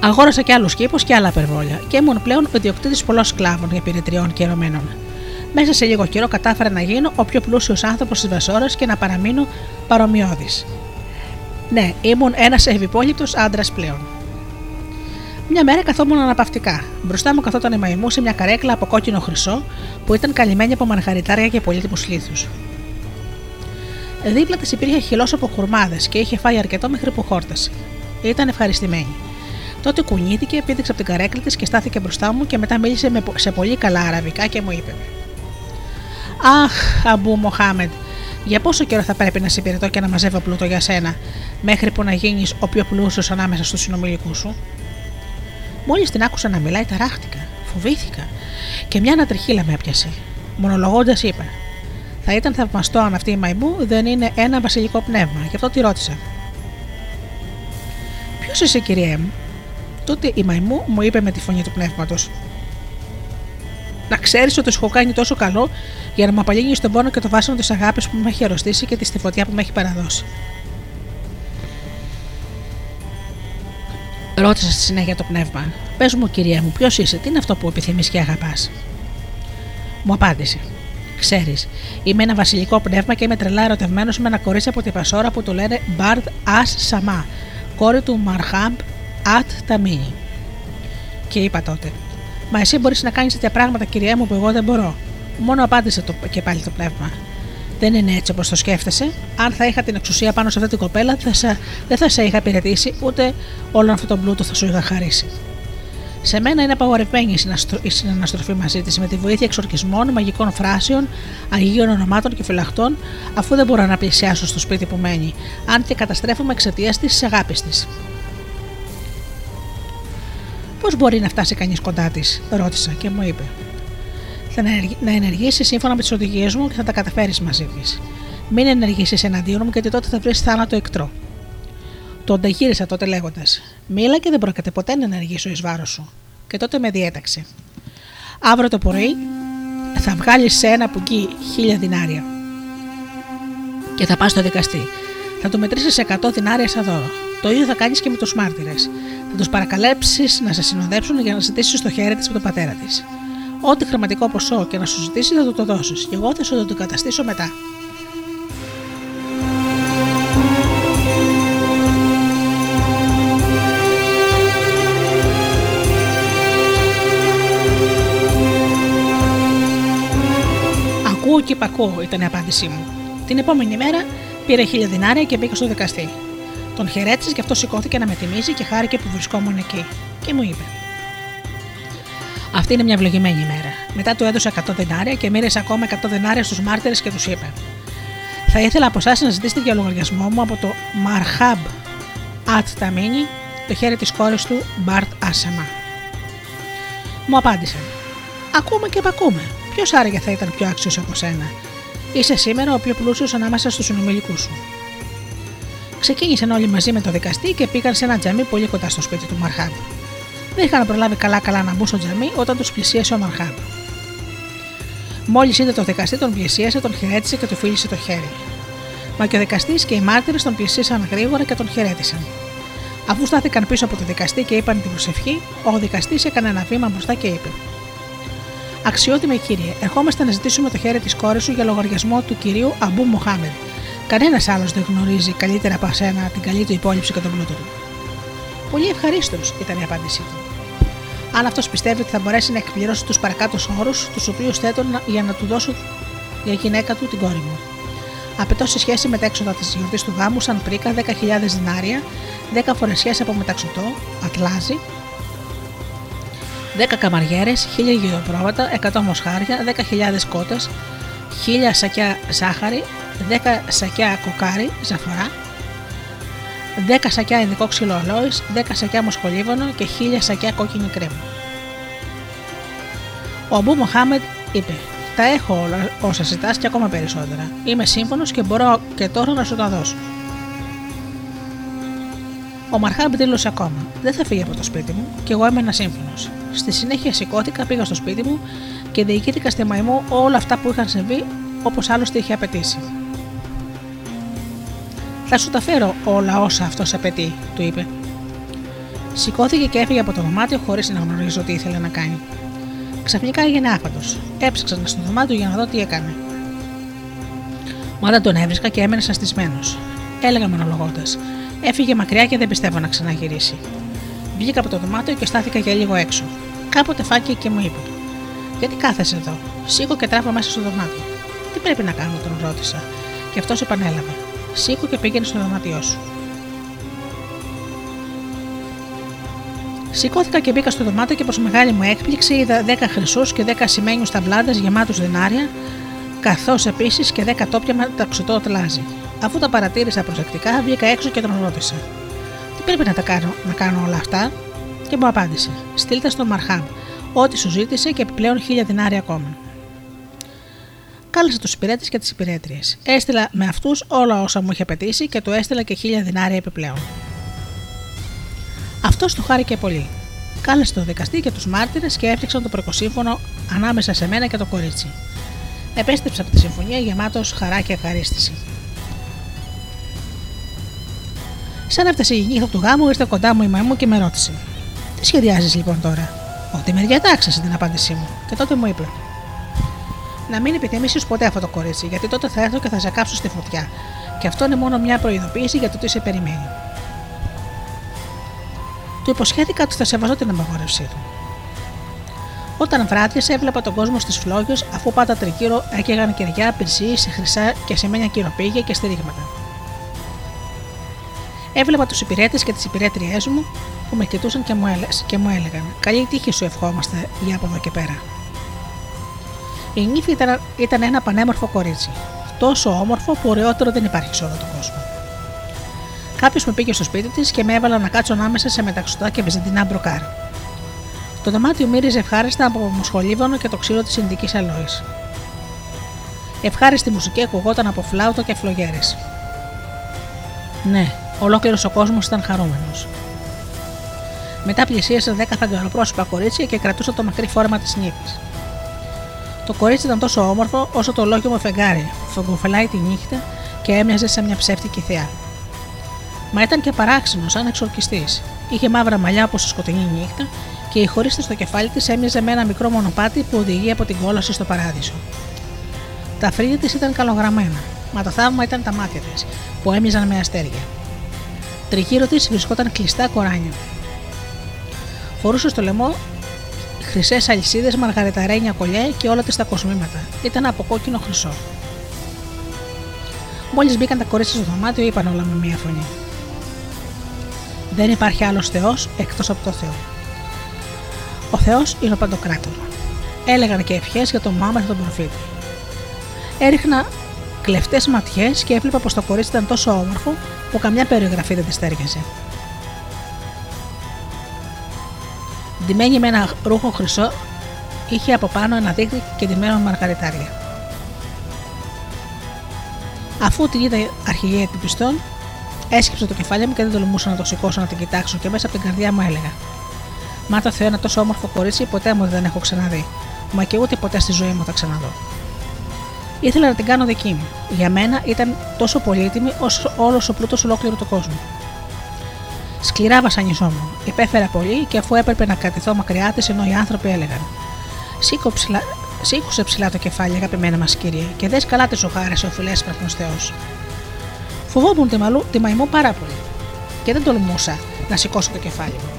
Αγόρασα και άλλους κήπους και άλλα περβόλια και ήμουν πλέον ο ιδιοκτήτη πολλών σκλάβων, επιρετριών και ερωμένων. Μέσα σε λίγο καιρό κατάφερα να γίνω ο πιο πλούσιος άνθρωπος της Βασόρας και να παραμείνω παρομοιώδης. Ναι, ήμουν ένας ευυπόλοιπτο άντρας πλέον. Μια μέρα καθόμουν αναπαυτικά. Μπροστά μου καθόταν η μαϊμού σε μια καρέκλα από κόκκινο χρυσό που ήταν καλυμμένη από μανχαριτάρια και πολύτιμους λίθους. Δίπλα της υπήρχε χυλός από χουρμάδες και είχε φάει αρκετό μέχρι που χόρτασε. Ήταν ευχαριστημένη. Τότε κουνήθηκε, πήδηξε από την καρέκλα της και στάθηκε μπροστά μου και μετά μίλησε σε πολύ καλά αραβικά και μου είπε: Αχ, Αμπού Μοχάμεντ, για πόσο καιρό θα πρέπει να συμπηρετώ και να μαζεύω πλούτο για σένα, μέχρι που να γίνεις ο πιο πλούσιος ανάμεσα στους συνομιλικούς σου; Μόλις την άκουσα να μιλάει, ταράχτηκα, φοβήθηκα και μια ανατριχίλα με έπιασε. Μονολογώντας είπα: Θα ήταν θαυμαστό αν αυτή η μαϊμού δεν είναι ένα βασιλικό πνεύμα, γι' αυτό τη ρώτησα. Ποιος είσαι, κυρία μου, Τότε η μαϊμού μου είπε με τη φωνή του πνεύματος: Να ξέρεις ότι σου έχω κάνει τόσο καλό για να μου απαλύνει τον πόνο και το βάσανο της αγάπης που με έχει αρρωστήσει και τη στεφωτιά που με έχει παραδώσει. Ρώτησα στη συνέχεια το πνεύμα: Πες μου, κυρία μου, ποιος είσαι, τι είναι αυτό που επιθυμείς και αγαπάς; Μου απάντησε: Ξέρεις, είμαι ένα βασιλικό πνεύμα και είμαι τρελά ερωτευμένος με ένα κορίτσι από τη Πασόρα που το λένε Μπαρντ Α Σαμά, κόρη του Μαρχάμπ Ατ Ταμίνι. Και είπα τότε: Μα εσύ μπορείς να κάνεις τέτοια πράγματα, κυρία μου, που εγώ δεν μπορώ. Μόνο απάντησε το, και πάλι το πνεύμα. Δεν είναι έτσι όπως το σκέφτεσαι. Αν θα είχα την εξουσία πάνω σε αυτή την κοπέλα, δεν θα σε είχα υπηρετήσει, ούτε όλο αυτό το πλούτο θα σου είχα χαρίσει. Σε μένα είναι απαγορευμένη η συναναστροφή μαζί της με τη βοήθεια εξορκισμών, μαγικών φράσεων, αγίων ονομάτων και φυλαχτών, αφού δεν μπορώ να πλησιάσω στο σπίτι που μένει, αν και καταστρέφουμε εξαιτίας της αγάπης της. Πώς μπορεί να φτάσει κανείς κοντά της, ρώτησα και μου είπε. Θα να ενεργήσεις σύμφωνα με τις οδηγίες μου και θα τα καταφέρεις μαζί της. Μην ενεργήσεις εναντίον μου, γιατί τότε θα βρεις θάνατο εκτρό. Τον ανταγύρισα τότε λέγοντας: Μίλα και δεν πρόκειται ποτέ να ενεργήσω εις βάρος σου. Και τότε με διέταξε. Αύριο το πρωί θα βγάλεις σε ένα πουκί χίλια δινάρια. Και θα πας στο δικαστή. Θα του μετρήσεις 100 δινάρια σαν δώρο. Το ίδιο θα κάνεις και με τους μάρτυρες. Θα τους παρακαλέψεις να σε συνοδέψουν για να ζητήσεις το χέρι της από τον πατέρα της. Ό,τι χρηματικό ποσό και να σου ζητήσει θα του το δώσεις, και εγώ θα σου το καταστήσω μετά. Ακούω και υπακούω, ήταν η απάντησή μου. Την επόμενη μέρα πήρε χίλια δινάρια και μπήκα στο δικαστή. Τον χαιρέτησε και αυτό σηκώθηκε να με τιμήσει και χάρηκε που βρισκόμουν εκεί. Και μου είπε: Αυτή είναι μια ευλογημένη ημέρα. Μετά του έδωσα 100 δινάρια και μοίρασε ακόμα 100 δινάρια στους μάρτυρες και τους είπε: Θα ήθελα από εσάς να ζητήσετε για λογαριασμό μου από το Μαρχάμπ Ατ Ταμίνι το χέρι της κόρης του Μπαρτ Άσαμα. Μου απάντησε: Ακούμε και επακούμε. Ποιος άραγε θα ήταν πιο άξιος από σένα; Είσαι σήμερα ο πιο πλούσιος ανάμεσα στους συνομιλικούς σου. Ξεκίνησαν όλοι μαζί με το δικαστή και πήγαν σε ένα τζαμί πολύ κοντά στο σπίτι του Μαρχάμπ. Δεν είχαν προλάβει καλά-καλά να μπουν στο τζαμί όταν τους πλησίασε ο Μαρχάμπ. Μόλις είδε το δικαστή, τον πλησίασε, τον χαιρέτησε και του φίλησε το χέρι. Μα και ο δικαστής και οι μάρτυρες τον πλησίασαν γρήγορα και τον χαιρέτησαν. Αφού στάθηκαν πίσω από το δικαστή και είπαν την προσευχή, ο δικαστής έκανε ένα βήμα μπροστά και είπε: Αξιότιμε κύριε, ερχόμαστε να ζητήσουμε το χέρι της κόρης σου για λογαριασμό του κυρίου Αμπού Μοχάμεντ, Κανένας άλλος δεν γνωρίζει καλύτερα από σένα την καλή του υπόλοιψη και τον πλούτο του. Πολύ ευχαρίστως ήταν η απάντησή του. Αν αυτός πιστεύει ότι θα μπορέσει να εκπληρώσει τους παρακάτω όρους, τους οποίους θέτω για να του δώσω για γυναίκα του την κόρη μου. Απαιτώ σε σχέση με τα έξοδα της γιορτής του γάμου σαν πρίκα 10.000 δινάρια, 10 φορές σχέση από μεταξωτό, ατλάζι, 10 καμαριέρες, 1000 γειτοπρόβατα, 100 μοσχάρια, 10.000 κότες, 1000 σακιά ζάχαρη, 10 σακιά κοκάρι, ζαφορά, 10 σακιά ειδικό ξύλο αλόη, 10 σακιά μοσχολίβωνο και 1000 σακιά κόκκινη κρέμα. Ο Αμπού Μοχάμεντ είπε: Τα έχω όλα όσα ζητάς και ακόμα περισσότερα. Είμαι σύμφωνος και μπορώ και τώρα να σου τα δώσω. Ο Μαρχάμπ δήλωσε ακόμα: Δεν θα φύγει από το σπίτι μου και εγώ έμενα σύμφωνος. Στη συνέχεια σηκώθηκα, πήγα στο σπίτι μου και διοικήθηκα στη μαϊμού όλα αυτά που είχαν συμβεί όπως άλλωστε είχε απαιτήσει. Θα σου τα φέρω όλα όσα αυτός απαιτεί, του είπε. Σηκώθηκε και έφυγε από το δωμάτιο χωρίς να γνωρίζω τι ήθελε να κάνει. Ξαφνικά έγινε άφαντο. Έψαξα στο δωμάτιο για να δω τι έκανε. Μα δεν τον έβρισκα και έμενε αστισμένο. Έλεγα μονολογώντας. Έφυγε μακριά και δεν πιστεύω να ξαναγυρίσει. Βγήκα από το δωμάτιο και στάθηκα για λίγο έξω. Κάποτε φάκη και μου είπε: Γιατί κάθεσαι εδώ; Σήκω και τράβω μέσα στο δωμάτιο. Τι πρέπει να κάνω, τον ρώτησα. Και αυτός επανέλαβε. Σήκω και πήγαινε στο δωμάτιό σου. Σηκώθηκα και μπήκα στο δωμάτιο και προς μεγάλη μου έκπληξη είδα 10 χρυσούς και 10 σημαίνιου ταμπλάδες γεμάτους δενάρια, καθώς επίσης και 10 τόπια με ταξιτό τλάζι. Αφού τα παρατήρησα προσεκτικά, βγήκα έξω και τον ρώτησα: Τι πρέπει να τα κάνω, να κάνω όλα αυτά, και μου απάντησε: Στείλτε στον Μαρχάμ, ό,τι σου ζήτησε και επιπλέον χίλια δινάρια ακόμα. Κάλεσα τους υπηρέτες και τις υπηρέτριες. Έστειλα με αυτούς όλα όσα μου είχε απαιτήσει και του έστειλα και χίλια δινάρια επιπλέον. Αυτό του χάρηκε πολύ. Κάλεσε τον δικαστή και τους μάρτυρες και έφτιαξαν το προκοσύμφωνο ανάμεσα σε μένα και το κορίτσι. Επέστρεψα από τη συμφωνία γεμάτος χαρά και ευχαρίστηση. Σαν έφτασε η νύχτα του γάμου, ήρθε κοντά μου η μαϊμού και με ρώτησε: Τι σχεδιάζεις λοιπόν τώρα, Ότι με διατάξει την απάντησή μου. Και τότε μου είπε: Να μην επιθυμήσεις ποτέ αυτό το κορίτσι, γιατί τότε θα έρθω και θα σε κάψω στη φωτιά. Και αυτό είναι μόνο μια προειδοποίηση για το τι σε περιμένει. Του υποσχέθηκα ότι θα σεβαζώ την απαγόρευσή του. Όταν βράδυσε, έβλεπα τον κόσμο στις φλόγες, αφού πάντα τρικύρω έκαιγαν κεριά, πυρσί, σε χρυσά και σε μένια κυροπήγια και στηρίγματα. Έβλεπα τους υπηρέτες και τις υπηρέτριές μου που με κοιτούσαν και μου, και μου έλεγαν: Καλή τύχη σου ευχόμαστε για από εδώ και πέρα. Η νύφη ήταν, ήταν ένα πανέμορφο κορίτσι. Τόσο όμορφο που ωραιότερο δεν υπάρχει σε όλο τον κόσμο. Κάποιος με πήγε στο σπίτι της και με έβαλα να κάτσω ανάμεσα σε μεταξωτά και βυζαντινά μπροκάρ. Το δωμάτιο μύριζε ευχάριστα από μοσχολίβανο και το ξύλο της Ινδικής αλόης. Ευχάριστη μουσική ακουγόταν από φλάουτο και φλογέρες. Ναι, ολόκληρος ο κόσμος ήταν χαρούμενος. Μετά πλησίασαν δέκα φαγκαροπρόσωπα κορίτσια και κρατούσαν το μακρύ φόρμα της νύχτη. Το κορίτσι ήταν τόσο όμορφο όσο το λόγιο μου φεγγάρι, φογκοφελάει τη νύχτα και έμοιαζε σε μια ψεύτικη θεά. Μα ήταν και παράξενο, σαν εξορκιστής. Είχε μαύρα μαλλιά όπως σκοτεινή νύχτα και η χωρίστη στο κεφάλι της έμοιαζε με ένα μικρό μονοπάτι που οδηγεί από την κόλαση στο παράδεισο. Τα φρύδια της ήταν καλογραμμένα, μα το θαύμα ήταν τα μάτια της, που έμοιαζαν με αστέρια. Τριγύρω της βρισκόταν κλειστά κοράνια. Φορούσε στο λαιμό χρυσές αλυσίδες, μαργαρεταρένια κολλιέ και όλα της τα κοσμήματα. Ήταν από κόκκινο χρυσό. Μόλις μπήκαν τα κορίτσια στο δωμάτιο, είπαν όλα με μία φωνή. Δεν υπάρχει άλλος Θεός εκτός από το Θεό. Ο Θεός είναι ο Παντοκράτορα. Έλεγαν και ευχές για τον Μάμεθ τον προφήτη. Έριχνα κλεφτές ματιές και έβλεπα πως το κορίτσι ήταν τόσο όμορφο που καμιά περιγραφή δεν της τέριαζε. Ντυμένη με ένα ρούχο χρυσό, είχε από πάνω ένα δίκτυο και ντυμένο μαργαριτάρια. Αφού την είδα αρχηγή πιστών, έσκυψε το κεφάλι μου και δεν τολμούσα να το σηκώσω να την κοιτάξω και μέσα από την καρδιά μου έλεγα: Μα το Θεό ένα τόσο όμορφο κορίτσι ποτέ μου δεν έχω ξαναδεί. Μα και ούτε ποτέ στη ζωή μου θα ξαναδώ. Ήθελα να την κάνω δική μου. Για μένα ήταν τόσο πολύτιμη όσο όλος ο πλούτος ολόκληρου του κόσμου. Σκληρά βασανιζόμουν. Υπέφερα πολύ και αφού έπρεπε να κρατηθώ μακριά της, ενώ οι άνθρωποι έλεγαν: Σήκωσε ψηλά το κεφάλι, αγαπημένα μας κύριε, και δες καλά τη ζωχάρε ο φιλέσπραθμο Θεός. Φοβόμουν τη, μαλού, τη μαϊμού πάρα πολύ και δεν τολμούσα να σηκώσω το κεφάλι μου.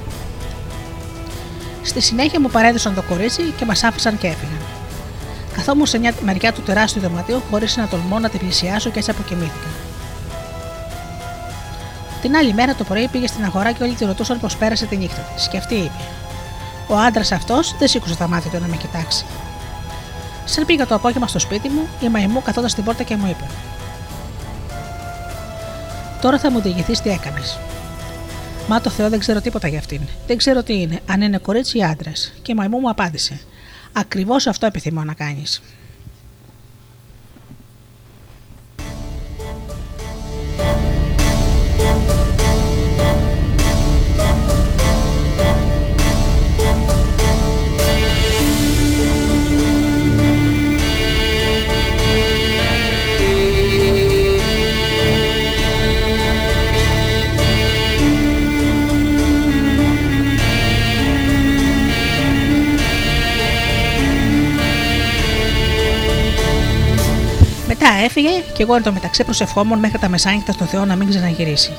Στη συνέχεια μου παρέδωσαν το κορίτσι και μας άφησαν και έφυγαν. Καθόμουν σε μια μεριά του τεράστιου δωματίου χωρίς να τολμώ να τη πλησιάσω και έτσι αποκοιμήθηκα. Την άλλη μέρα το πρωί πήγε στην αγορά και όλοι τη ρωτούσαν πώς πέρασε τη νύχτα της. Και αυτή είπε: Ο άντρας αυτός δεν σήκωσε τα μάτια του να με κοιτάξει. Σαν πήγα το απόγευμα στο σπίτι μου, η μαϊμού καθόταν στην πόρτα και μου είπε: Τώρα θα μου διηγηθείς τι έκανες. Μα το Θεό δεν ξέρω τίποτα για αυτήν. Δεν ξέρω τι είναι, αν είναι κορίτσι ή άντρας. Και η μαϊμού μου απάντησε: Ακριβώς αυτό επιθυμώ να κάνεις. Έφυγε και εγώ εν τω μεταξύ προσευχόμουν μέχρι τα μεσάνυχτα στο Θεό να μην ξαναγυρίσει.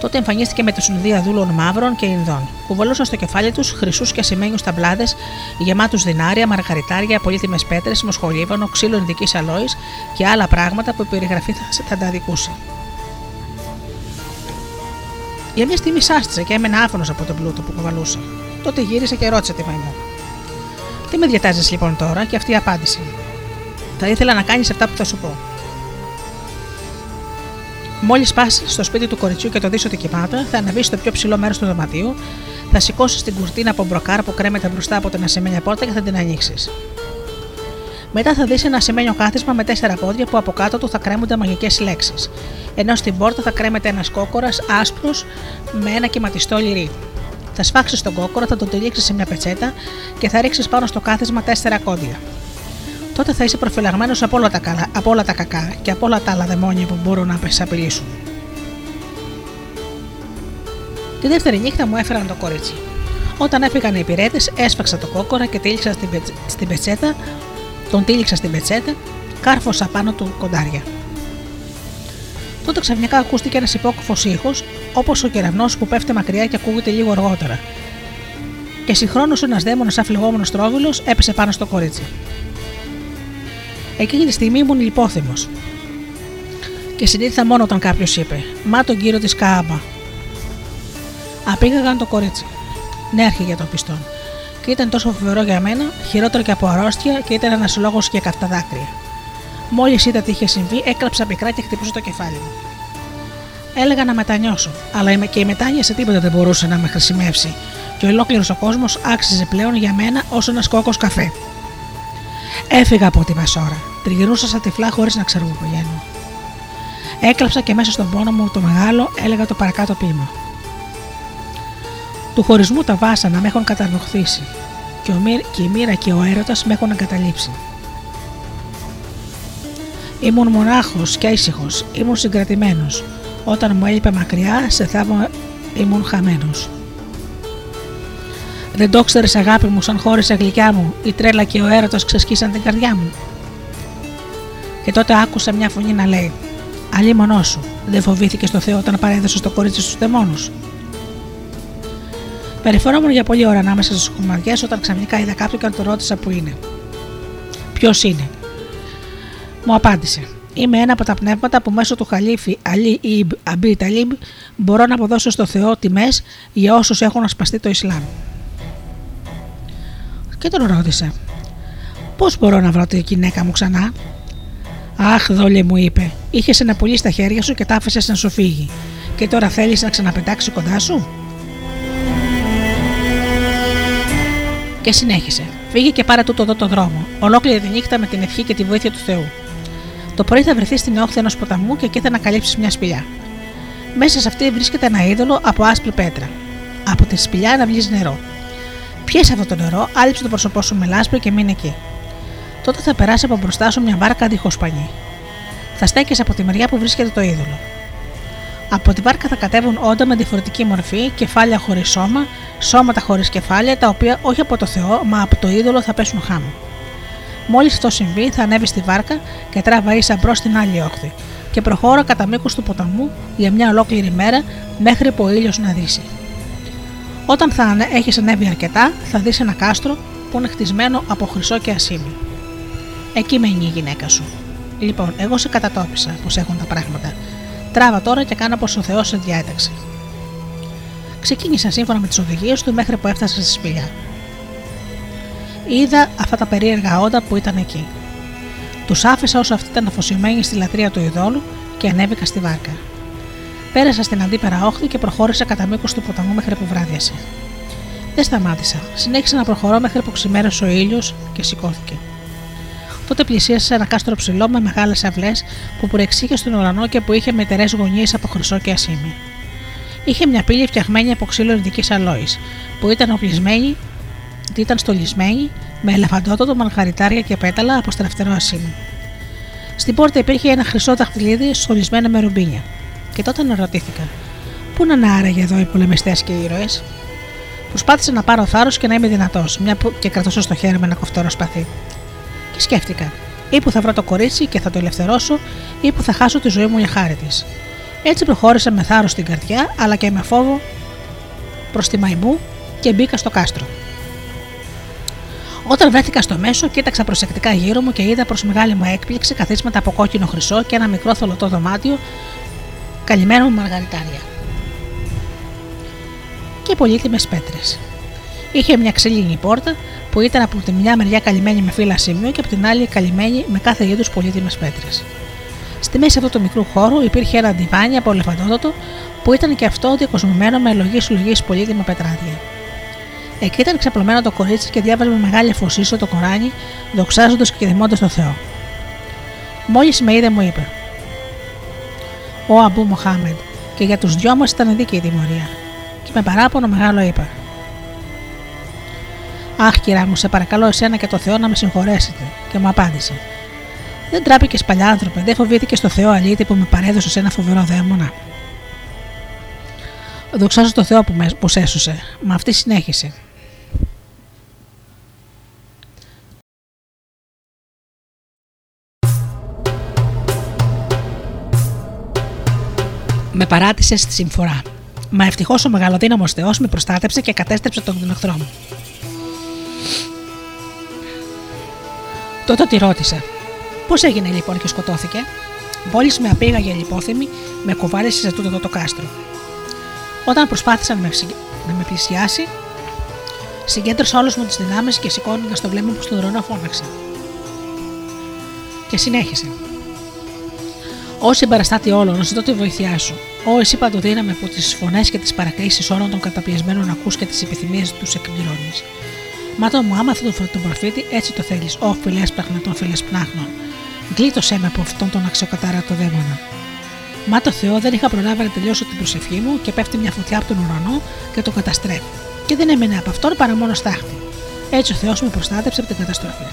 Τότε εμφανίστηκε με τη συνοδεία δούλων μαύρων και Ινδών. Κουβαλούσαν στο κεφάλι τους χρυσούς και ασημένιους ταμπλάδες, γεμάτους δινάρια, μαργαριτάρια, πολύτιμες πέτρες, μοσχολίβανο, ξύλο ειδικής αλόης και άλλα πράγματα που η περιγραφή θα τα δικούσε. Για μια στιγμή σάστησε και έμενε άφωνος από τον πλούτο που κουβαλούσε. Τότε γύρισε και ρώτησε τη μαϊμού. Τι με διατάζεις λοιπόν τώρα, και αυτή απάντησε. Θα ήθελα να κάνεις αυτά που θα σου πω. Μόλις πας στο σπίτι του κοριτσιού και το δεις ότι κοιμάται, θα ανεβείς στο πιο ψηλό μέρος του δωματίου, θα σηκώσεις την κουρτίνα από μπροκάρ που κρέμεται μπροστά από την ασημένια πόρτα και θα την ανοίξεις. Μετά θα δεις ένα ασημένιο κάθισμα με τέσσερα πόδια που από κάτω του θα κρέμονται μαγικές λέξεις. Ενώ στην πόρτα θα κρέμεται ένας κόκορας άσπρος με ένα κυματιστό λειρί. Θα σφάξεις τον κόκορα, θα τον τελείξει σε μια πετσέτα και θα ρίξεις πάνω στο κάθισμα τέσσερα κόντια τότε θα είσαι προφυλαγμένος από, όλα τα καλά, από όλα τα κακά και από όλα τα άλλα δαιμόνια που μπορούν να σε απειλήσουν. Τη δεύτερη νύχτα μου έφεραν το κορίτσι. Όταν έφυγαν οι υπηρέτες, έσφαξα το κόκορα και τύλιξα στην, πετ... στην πετσέτα, τον τύλιξα στην πετσέτα, κάρφωσα πάνω του κοντάρια. Τότε ξαφνικά ακούστηκε ένας υπόκοφος ήχος, όπως ο κεραυνός που πέφτει μακριά και ακούγεται λίγο αργότερα. Και συγχρόνως ένας δαίμονας αφλεγόμενος τρόβιλος έπεσε πάνω στο κορίτσι. Εκείνη τη στιγμή ήμουν υπόθυμο. Και συνήθιζα μόνο όταν κάποιος είπε: Μα τον κύριο της Κάμπα. Απήγαγαν το κορίτσι. Νέαρχη για τον πιστόν. Και ήταν τόσο φοβερό για μένα, χειρότερο και από αρρώστια και ήταν ένας λόγος για καυτά δάκρυα. Μόλις είδα τι είχε συμβεί, έκλαψα πικρά και χτυπούσα το κεφάλι μου. Έλεγα να μετανιώσω, αλλά και η μετάνοια σε τίποτα δεν μπορούσε να με χρησιμεύσει, και ολόκληρος ο κόσμος άξιζε πλέον για μένα ως ένας κόκο καφέ. Έφυγα από τη Βασόρα. Τριγυρούσα σαν τυφλά χωρίς να ξέρω που πηγαίνω. Έκλαψα και μέσα στον πόνο μου το μεγάλο έλεγα το παρακάτω ποίημα. Του χωρισμού τα βάσανα με έχουν κατανοχθήσει και, ο, και η μοίρα και ο έρωτας με έχουν εγκαταλείψει. Ήμουν μονάχος και ήσυχος, ήμουν συγκρατημένος. Όταν μου έλειπε μακριά, σε θαύμα ήμουν χαμένος. Δεν το ξέρεις, αγάπη μου, σαν χώρισε γλυκιά μου, η τρέλα και ο έρωτος ξεσκίσαν την καρδιά μου. Και τότε άκουσα μια φωνή να λέει: Αλλή μονό σου, δεν φοβήθηκε το Θεό όταν παρέδωσε το κορίτσι στους δαιμόνους. Περιφερόμουν για πολλή ώρα ανάμεσα στις κομμαδιέ όταν ξαφνικά είδα κάποιον και το ρώτησα που είναι. Ποιος είναι; Μου απάντησε. Είμαι ένα από τα πνεύματα που μέσω του Χαλίφη Αλή Ιμπ Αμπί Ταλίμπ μπορώ να αποδώσω στο Θεό τιμές για όσους έχουν ασπαστεί το Ισλάμ και τον ρώτησε: Πώς μπορώ να βρω τη γυναίκα μου ξανά; Αχ, δόλε μου είπε: Είχες ένα πουλί στα χέρια σου και τα άφησες να σου φύγει. Και τώρα θέλεις να ξαναπετάξει κοντά σου; Και συνέχισε. Φύγε και πάρε τούτο εδώ το δρόμο. Ολόκληρη τη νύχτα με την ευχή και τη βοήθεια του Θεού. Το πρωί θα βρεθείς στην όχθη ενός ποταμού και εκεί θα ανακαλύψεις μια σπηλιά. Μέσα σε αυτή βρίσκεται ένα είδωλο από άσπρη πέτρα. Από τη σπηλιά αναβλύζει νερό. Πιέσε αυτό το νερό, άλυψε το πρόσωπό σου με λάσπη και μείνε εκεί. Τότε θα περάσει από μπροστά σου μια βάρκα δίχω πανί. Θα στέκει από τη μεριά που βρίσκεται το είδωλο. Από τη βάρκα θα κατέβουν όντα με διαφορετική μορφή, κεφάλια χωρίς σώμα, σώματα χωρίς κεφάλια, τα οποία όχι από το Θεό, μα από το είδωλο θα πέσουν χάμω. Μόλις αυτό συμβεί, θα ανέβεις στη βάρκα και τράβα ίσα μπρος στην άλλη όχθη και προχώρα κατά μήκος του ποταμού για μια ολόκληρη μέρα μέχρι που ο ήλιος να δύσει. Όταν θα έχεις ανέβει αρκετά, θα δεις ένα κάστρο που είναι χτισμένο από χρυσό και ασίμι. Εκεί μένει η γυναίκα σου. Λοιπόν, εγώ σε κατατόπισα πώ έχουν τα πράγματα. Τράβα τώρα και κάνα πω ο Θεός σε διάταξε. Ξεκίνησα σύμφωνα με τις οδηγίες του μέχρι που έφτασα στη σπηλιά. είδα αυτά τα περίεργα όντα που ήταν εκεί. Τους άφησα όσο αυτοί ήταν αφοσιωμένοι στη λατρεία του ειδόλου και ανέβηκα στη βάρκα. Πέρασα στην αντίπερα όχθη και προχώρησα κατά μήκος του ποταμού μέχρι που βράδιασε. Δεν σταμάτησα. Συνέχισα να προχωρώ μέχρι που ξημέρωσε ο ήλιος και σηκώθηκε. Τότε πλησίασα ένα κάστρο ψηλό με μεγάλες αυλές που προεξήγε στον ουρανό και που είχε μετερές γωνίες από χρυσό και ασίμι. Είχε μια πύλη φτιαγμένη από ξύλο ειδικής αλόης, που ήταν οπλισμένη, ήταν στολισμένη με ελεφαντότοτο μαλγαριτάρια και πέταλα από στραφτερό ασίμι. Στην πόρτα υπήρχε ένα χρυσό δαχτυλίδι στολισμένο με ρουμπίνια. Και τότε αναρωτήθηκα, Πού να άραγε εδώ οι πολεμιστές και οι ήρωες; Προσπάθησα να πάρω θάρρος και να είμαι δυνατός, μια που και κρατούσα στο χέρι με ένα κοφτόρο σπαθί. Και σκέφτηκα, ή που θα βρω το κορίτσι και θα το ελευθερώσω, ή που θα χάσω τη ζωή μου για χάρη της. Έτσι προχώρησα με θάρρος στην καρδιά, αλλά και με φόβο προς τη μαϊμού και μπήκα στο κάστρο. Όταν βρέθηκα στο μέσο, κοίταξα προσεκτικά γύρω μου και είδα προς μεγάλη μου έκπληξη καθίσματα από κόκκινο χρυσό και ένα μικρό θολωτό δωμάτιο καλυμμένο με μαργαριτάρια. Και πολύτιμες πέτρες. Είχε μια ξύλινη πόρτα που ήταν από τη μια μεριά καλυμμένη με φύλλα σημείο και από την άλλη καλυμμένη με κάθε είδους πολύτιμες πέτρες. Στη μέση αυτού του μικρού χώρου υπήρχε ένα ντιβάνι από λεφαντόδοτο που ήταν και αυτό διακοσμημένο με λογής συλλογή πολύτιμα πετράδια. Εκεί ήταν ξαπλωμένο το κορίτσι και διάβαζε με μεγάλη αφοσίωση το Κοράνι, δοξάζοντας και δημώντα το Θεό. Μόλις με είδε, μου είπε: Ο Αμπού Μοχάμεντ, και για τους δυο μας ήταν δίκαιη η τιμωρία. Και με παράπονο μεγάλο είπα: Αχ, κυρά μου, σε παρακαλώ εσένα και το Θεό να με συγχωρέσετε. Και μου απάντησε: Δεν τράπηκες παλιά άνθρωπε, δεν φοβήθηκες στο Θεό αλήτη που με παρέδωσες σε ένα φοβερό δαίμονα. Δοξάζω το Θεό που, με, που έσωσε. Μα αυτή συνέχισε. Με παράτησε στη συμφορά. Μα ευτυχώς ο μεγαλοδύναμο Θεός με προστάτεψε και κατέστρεψε τον εχθρό μου. Τότε τη ρώτησα: Πώς έγινε λοιπόν και σκοτώθηκε; Μόλις με απήγαγε λιπόθυμη, με κουβάλισε σε τούτο το κάστρο. Όταν προσπάθησα να με, να με πλησιάσει, συγκέντρωσα όλε μου τις δυνάμεις και σηκώνοντας το βλέμμα μου στον ουρανό, φώναξα. Και συνέχισε. Ω συμπαραστάτη όλων, ζητώ τη βοήθειά σου. Ω εσύ παντοδύναμε που τις φωνές και τις παρακλήσεις όλων των καταπιεσμένων ακούς και τις επιθυμίες τους εκπληρώνεις. Μα μου, άμα αυτό τον προφήτη, έτσι το θέλεις. Ω φιλές των φίλε πνάχνων. Γλίτωσέ με από αυτόν τον αξιοκατάρατο δαίμονα. Μα το Θεό δεν είχα προλάβει να τελειώσω την προσευχή μου και πέφτει μια φωτιά από τον ουρανό και το καταστρέφει. Και δεν έμενε από αυτόν παρά μόνο στάχτη. Έτσι ο Θεός με προστάτεψε από την καταστροφή.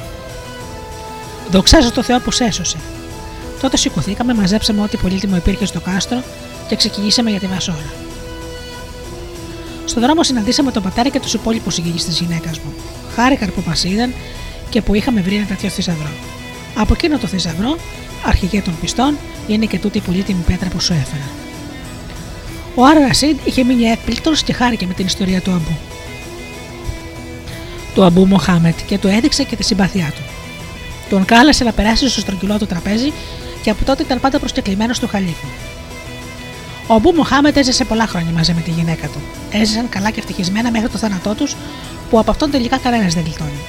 Δοξάζω το Θεό που σε έσωσε. Τότε σηκωθήκαμε, μαζέψαμε ό,τι πολύτιμο υπήρχε στο κάστρο και ξεκινήσαμε για τη Βασόρα. Στον δρόμο συναντήσαμε τον πατέρα και τους υπόλοιπους συγγενείς της γυναίκας μου. Χάρηκαν που μας είδαν και που είχαμε βρει ένα τέτοιο θησαυρό. Από εκείνο το θησαυρό, αρχηγέ των πιστών, είναι και τούτη η πολύτιμη πέτρα που σου έφερα. Ο Άρα Ρασίντ είχε μείνει έκπληκτος και χάρηκε με την ιστορία του Αμπού. Του Αμπού Μοχάμετ και του έδειξε και τη συμπαθιά του. Τον κάλεσε να περάσει στο στρογγυλό του τραπέζι και από τότε ήταν πάντα προσκεκλημένος του χαλίφου. Ο Αμπού Μοχάμετ έζησε πολλά χρόνια μαζί με τη γυναίκα του. Έζησαν καλά και ευτυχισμένα μέχρι το θάνατό τους, που από αυτόν τελικά κανένας δεν γλιτώνει.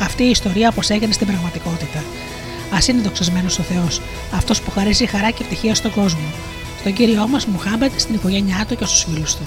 Αυτή η ιστορία όπως έγινε στην πραγματικότητα. Α είναι δοξασμένο ο Θεός, αυτός που χαρίζει χαρά και ευτυχία στον κόσμο, στον κύριο μας Μουχάμπετ, στην οικογένειά του και στους φίλους του.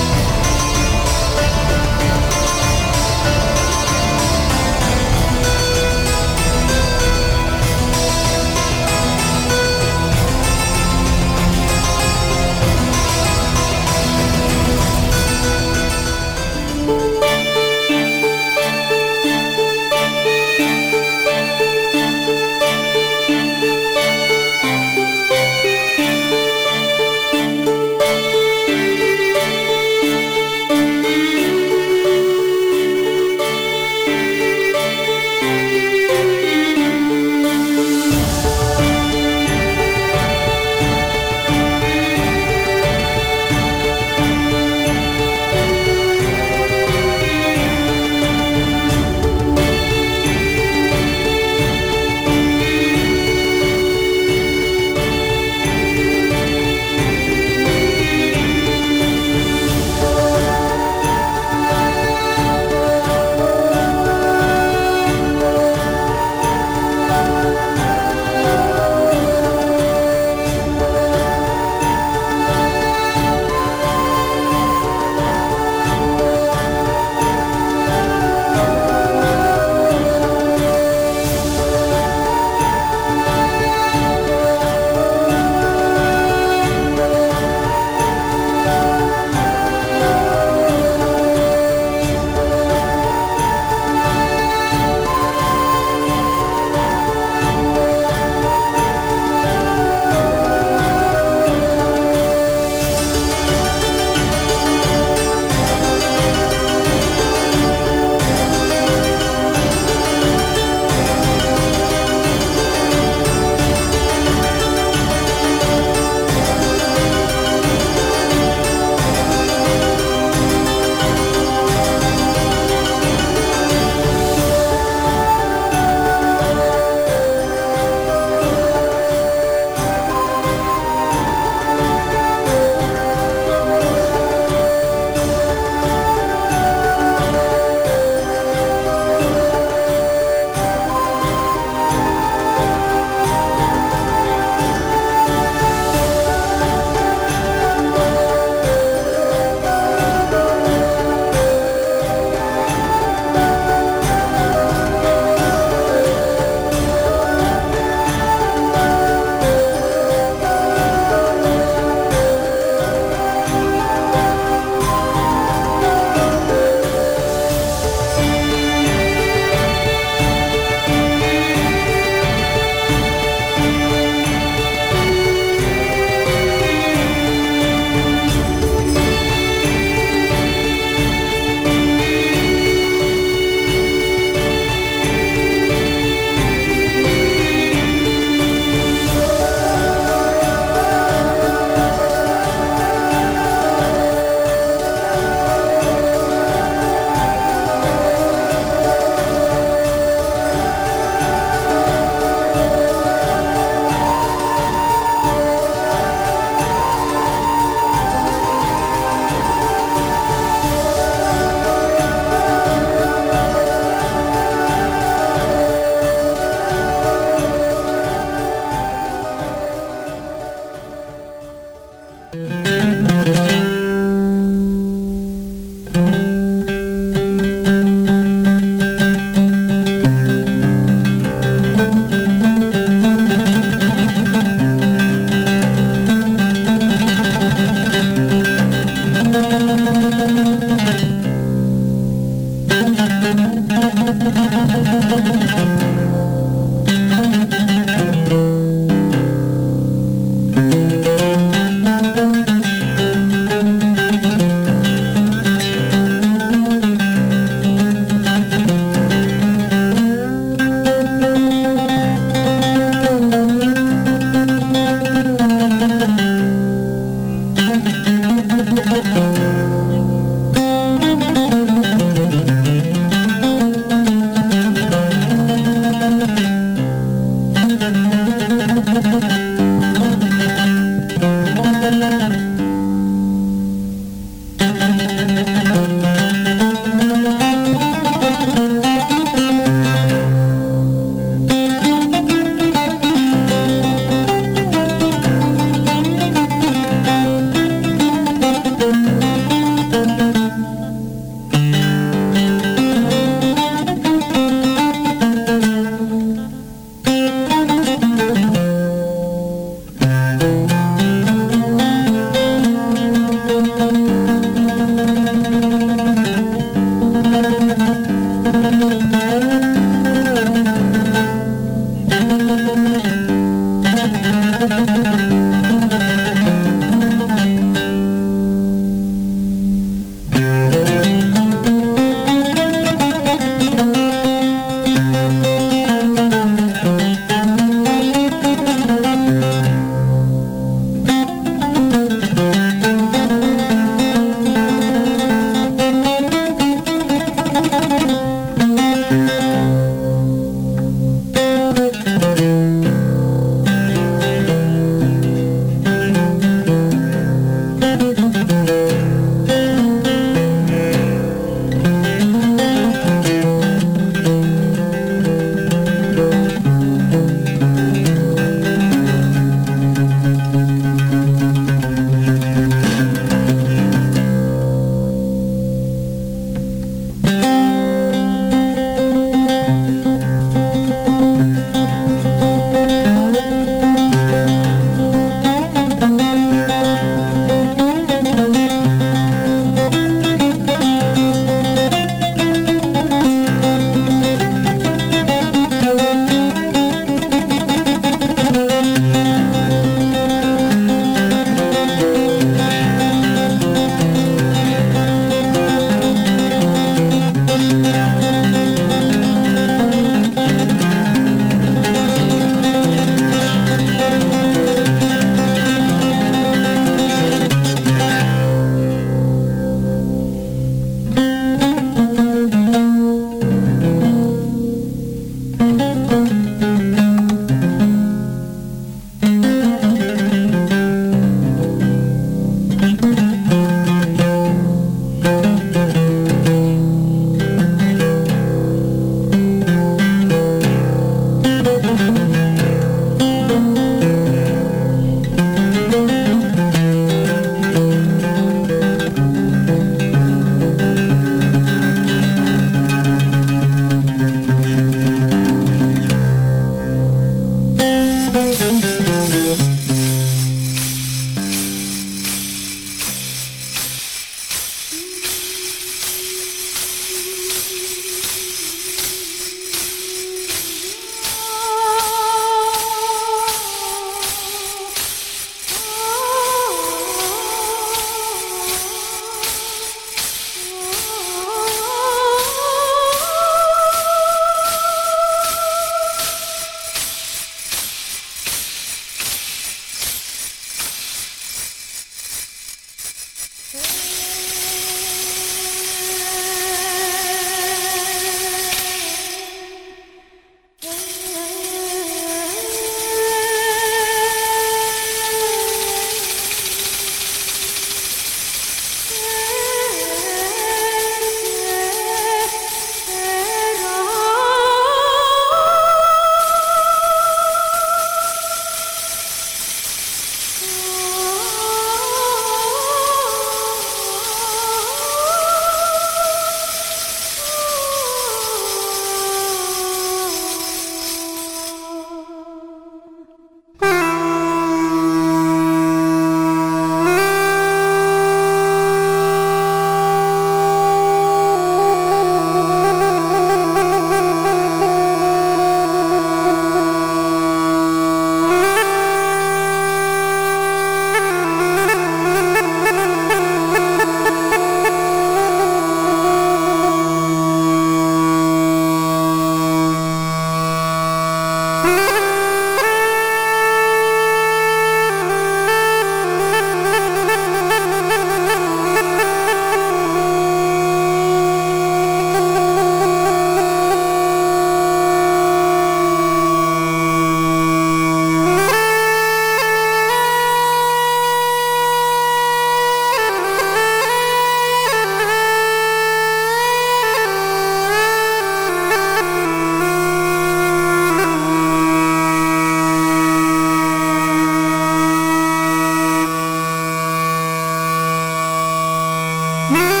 me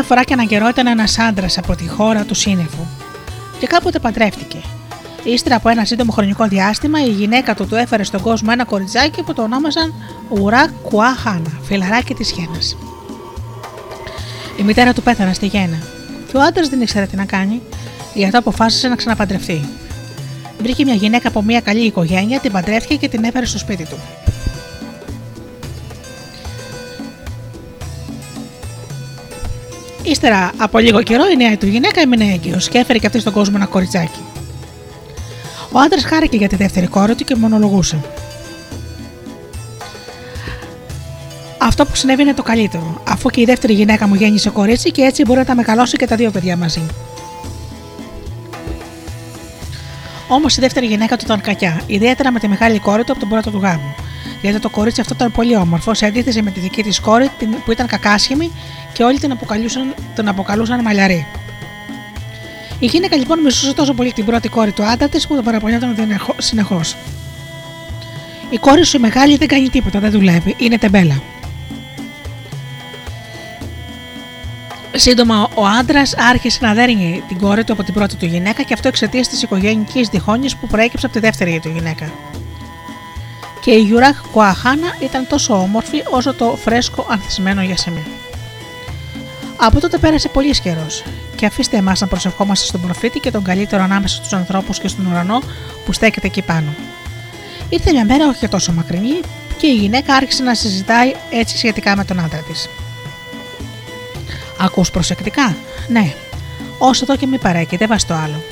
Μια φορά και έναν καιρό ήταν ένας άντρας από τη χώρα του σύννεφου και κάποτε παντρεύτηκε. Ύστερα από ένα σύντομο χρονικό διάστημα, η γυναίκα του του έφερε στον κόσμο ένα κοριτσάκι που το ονόμαζαν Ουρά Κουαχάνα, φιλαράκι της Γέννα. Η μητέρα του πέθανε στη Γέννα και ο άντρας δεν ήξερε τι να κάνει, γι' αυτό αποφάσισε να ξαναπαντρευτεί. Βρήκε μια γυναίκα από μια καλή οικογένεια, την παντρεύτηκε και την έφερε στο σπίτι του. Ύστερα από λίγο καιρό η νέα του γυναίκα έμεινε έγκυος και έφερε και αυτή στον κόσμο ένα κοριτσάκι. Ο άντρας χάρηκε για τη δεύτερη κόρη του και μονολογούσε. Αυτό που συνέβη είναι το καλύτερο, αφού και η δεύτερη γυναίκα μου γέννησε κορίτσι και έτσι μπορεί να τα μεγαλώσει και τα δύο παιδιά μαζί. Όμως η δεύτερη γυναίκα του ήταν κακιά, ιδιαίτερα με τη μεγάλη κόρη του από τον πρώτο του γάμο. Γιατί το κορίτσι αυτό ήταν πολύ όμορφο σε αντίθεση με τη δική της κόρη που ήταν κακάσχημη και όλοι την αποκαλούσαν, την αποκαλούσαν μαλλιαρή. Η γυναίκα λοιπόν μισούσε τόσο πολύ την πρώτη κόρη του άντρα της που τον παραπονιόταν συνεχώς. Η κόρη σου η μεγάλη δεν κάνει τίποτα, δεν δουλεύει, είναι τεμπέλα. Σύντομα, ο άντρας άρχισε να δέρνει την κόρη του από την πρώτη του γυναίκα και αυτό εξαιτίας της οικογενειακή διχόνοιας που προέκυψε από τη δεύτερη του γυναίκα. Και η Γιουράχ Κουαχάνα ήταν τόσο όμορφη όσο το φρέσκο ανθισμένο γιασεμί. Από τότε πέρασε πολύς καιρός, και αφήστε εμάς να προσευχόμαστε στον προφήτη και τον καλύτερο ανάμεσα στους ανθρώπους και στον ουρανό που στέκεται εκεί πάνω. Ήρθε μια μέρα όχι τόσο μακρινή και η γυναίκα άρχισε να συζητάει έτσι σχετικά με τον άντρα της. Ακούς προσεκτικά; Ναι. Όσο εδώ και μη παρέκει, δεν βάζει το άλλο.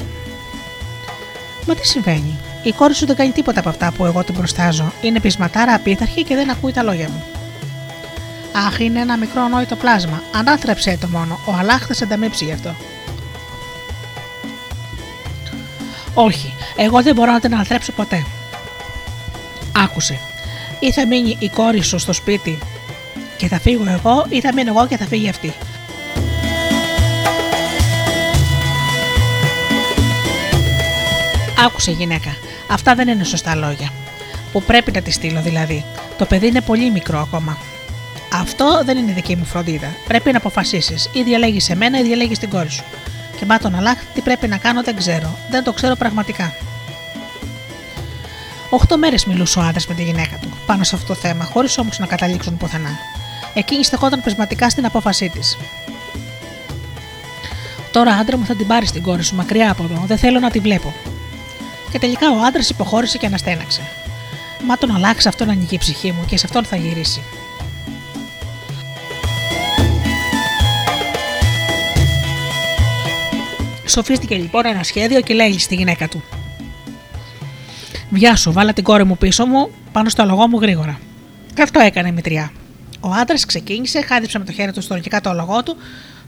Μα τι συμβαίνει; Η κόρη σου δεν κάνει τίποτα από αυτά που εγώ την προστάζω. Είναι πεισματάρα, απίθαρχη και δεν ακούει τα λόγια μου. Αχ, είναι ένα μικρό ανόητο πλάσμα. Ανάθρεψε το μόνο. Ο Αλάχ θα σε ανταμείψει γι' αυτό. Όχι, εγώ δεν μπορώ να την αναθρέψω ποτέ. Άκουσε. Ή θα μείνει η κόρη σου στο σπίτι και θα φύγω εγώ, ή θα μείνω εγώ και θα φύγει αυτή. Άκουσε γυναίκα, αυτά δεν είναι σωστά λόγια. Που πρέπει να τη στείλω δηλαδή. Το παιδί είναι πολύ μικρό ακόμα. Αυτό δεν είναι δική μου φροντίδα. Πρέπει να αποφασίσεις. Ή διαλέγεις εμένα ή διαλέγεις την κόρη σου. Και μα τον Αλάχ τι πρέπει να κάνω δεν ξέρω. Δεν το ξέρω πραγματικά. Οχτώ μέρες μιλούσε ο άντρας με τη γυναίκα του πάνω σε αυτό το θέμα, χωρίς όμως να καταλήξουν πουθενά. Εκείνη στεκόταν πεσματικά στην απόφασή της. Τώρα, άντρα μου, θα την πάρεις την κόρη σου μακριά από εδώ. Δεν θέλω να τη βλέπω. Και τελικά ο άντρας υποχώρησε και αναστέναξε. Μα τον αλλάξει αυτό να ανοίγει η ψυχή μου και σε αυτόν θα γυρίσει. Σοφίστηκε λοιπόν ένα σχέδιο και λέει στη γυναίκα του: Βιά σου, βάλα την κόρη μου πίσω μου πάνω στο λογό μου γρήγορα. Και αυτό έκανε η μητριά. Ο άντρας ξεκίνησε, χάδιψε με το χέρι του στο το λογό του,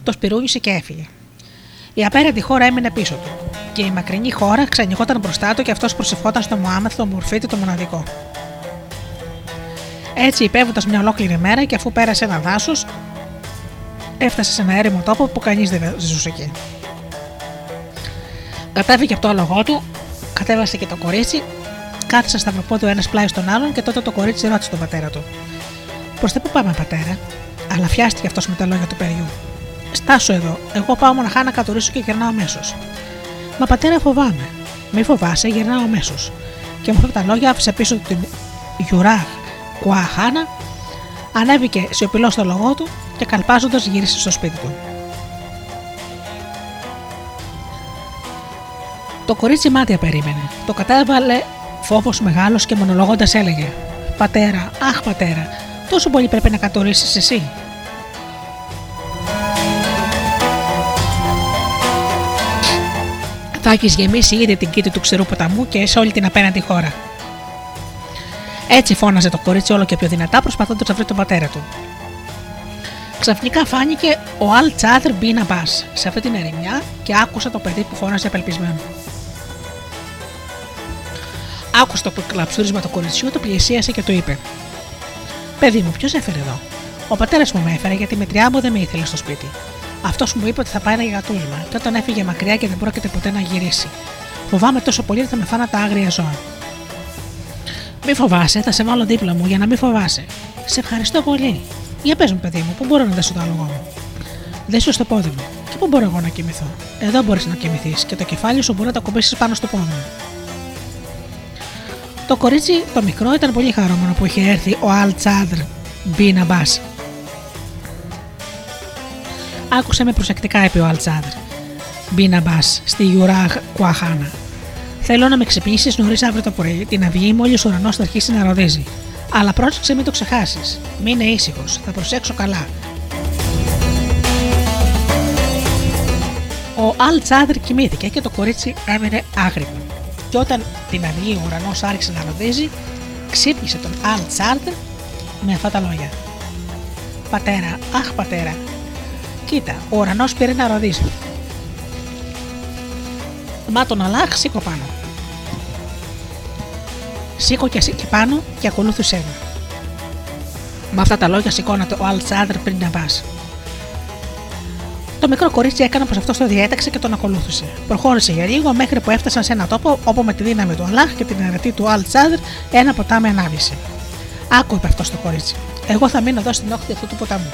το σπυρούνισε και έφυγε. Η απέραντη χώρα έμεινε πίσω του. Και η μακρινή χώρα ξανοιχόταν μπροστά του και αυτός προσευχόταν στο Μωάμεθ το μορφίτη το μοναδικό. Έτσι, υπέβοντας μια ολόκληρη μέρα και αφού πέρασε ένα δάσος, έφτασε σε ένα έρημο τόπο που κανείς δεν ζούσε εκεί. Κατέβηκε από το άλογο του, κατέβασε και το κορίτσι, κάθισε στα ο ένας πλάι στον άλλον και τότε το κορίτσι ρώτησε τον πατέρα του. Προς τι που πάμε, πατέρα, αλλά φιάστηκε αυτός με τα λόγια του παιδιού. Στάσου εδώ, εγώ πάω μοναχά να κατουρίσω και γυρνάω αμέσως. Μα πατέρα, φοβάμαι. Μη φοβάσαι, γυρνάω αμέσως. Και με αυτά τα λόγια άφησε πίσω την Γιουράχ Κουαχάνα, ανέβηκε σιωπηλό στο λογό του και καλπάζοντας γύρισε στο σπίτι του. Το κορίτσι μάτια περίμενε. Το κατέβαλε φόβος μεγάλος και μονολογώντας έλεγε: Πατέρα, αχ πατέρα, τόσο πολύ πρέπει να κατορίσει εσύ. Θα έχεις γεμίσει ήδη την κήτη του ξηρού ποταμού και σε όλη την απέναντι χώρα. Έτσι φώναζε το κορίτσι όλο και πιο δυνατά, προσπαθώντας να βρει τον πατέρα του. Ξαφνικά φάνηκε ο Αλ Τσάδρ Μπίνα Μπάς σε αυτή την ερημιά και άκουσα το παιδί που φώναζε απελπισμένο. Άκουσε το κλαψούρισμα του κοριτσιού, το πλησίασε και του είπε: Παιδί μου, ποιος έφερε εδώ; Ο πατέρας μου με έφερε γιατί η μητριά μου δεν με ήθελε στο σπίτι. Αυτός μου είπε ότι θα πάει ένα γατούλημα και όταν έφυγε μακριά και δεν πρόκειται ποτέ να γυρίσει. Φοβάμαι τόσο πολύ ότι θα με φάνα τα άγρια ζώα. Μη φοβάσαι, θα σε βάλω δίπλα μου για να μην φοβάσαι. Σε ευχαριστώ πολύ. Για πες μου, παιδί μου, πού μπορώ να δέσω το άλογο μου; Δέσω στο πόδι μου. Και πού μπορώ εγώ να κοιμηθώ; Εδώ μπορείς να κοιμηθείς και το κεφάλι σου μπορεί να το κουμπίσεις πάνω στο πόδι μου. Το κορίτσι το μικρό ήταν πολύ χαρούμενο που είχε έρθει ο Αλ Τσάδρ Μπίνα Μπά. Άκουσε με προσεκτικά, είπε ο Αλ Τσάδρ. Μπίνα Μπά στη Γιουράγ Κουαχάνα. Θέλω να με ξυπνήσεις νωρίς αύριο το πρωί, την αυγή μόλις ο ουρανός θα αρχίσει να ροδίζει. Αλλά πρόσεξε μην το ξεχάσεις. Μείνε ήσυχος, θα προσέξω καλά. Ο Αλ Τσάδρ κοιμήθηκε και το κορίτσι έμεινε άγρυπνο. Και όταν την αυγή ο ουρανός άρχισε να ροδίζει, ξύπνησε τον Αλ Τσάδρ με αυτά τα λόγια. Πατέρα, αχ πατέρα, κοίτα, ο ουρανός πήρε να ροδίζει. Μα τον Αλάχ σήκω πάνω. Σήκω και, και πάνω και ακολούθησέ με. Με αυτά τα λόγια σηκώνατε ο Αλ Τσάδρ πριν να πας. Το μικρό κορίτσι έκανε πως αυτός το διέταξε και τον ακολούθησε. Προχώρησε για λίγο μέχρι που έφτασαν σε ένα τόπο όπου με τη δύναμη του Αλάχ και την αρετή του Αλ Τσάδρ ένα ποτάμι ανάβησε. Άκου, είπε αυτός το κορίτσι. Εγώ θα μείνω εδώ στην όχθη αυτού του ποταμού.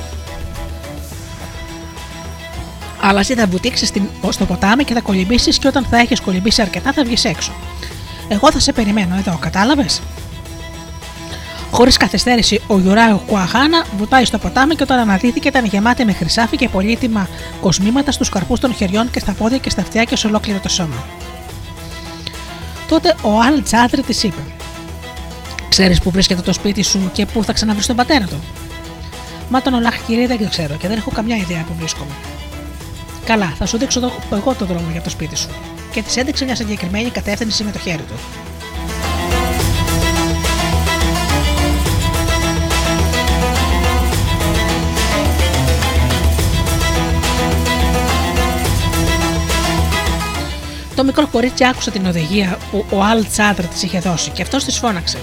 Αλλά εσύ θα βουτήξει στο ποτάμι και θα κολυμπήσεις και όταν θα έχεις κολυμπήσει αρκετά θα βγεις έξω. Εγώ θα σε περιμένω εδώ, κατάλαβες; Χωρίς καθυστέρηση, ο Γιουράου Κουαχάνα βουτάει στο ποτάμι και όταν αναδύθηκε ήταν γεμάτη με χρυσάφι και πολύτιμα κοσμήματα στους καρπούς των χεριών και στα πόδια και στα αυτιά και σε ολόκληρο το σώμα. Τότε ο Αλ Τσάτρι της είπε: Ξέρεις που βρίσκεται το σπίτι σου και πού θα ξαναβρεις τον πατέρα του; Μα τον Ολάχ κύριε δεν το ξέρω και δεν έχω καμιά ιδέα που βρίσκομαι. Καλά, θα σου δείξω εγώ το δρόμο για το σπίτι σου. Και της έδειξε μια συγκεκριμένη κατεύθυνση με το χέρι του. Το μικρό κορίτσι άκουσε την οδηγία που ο Αλ Τσάντρ της είχε δώσει και αυτός της φώναξε.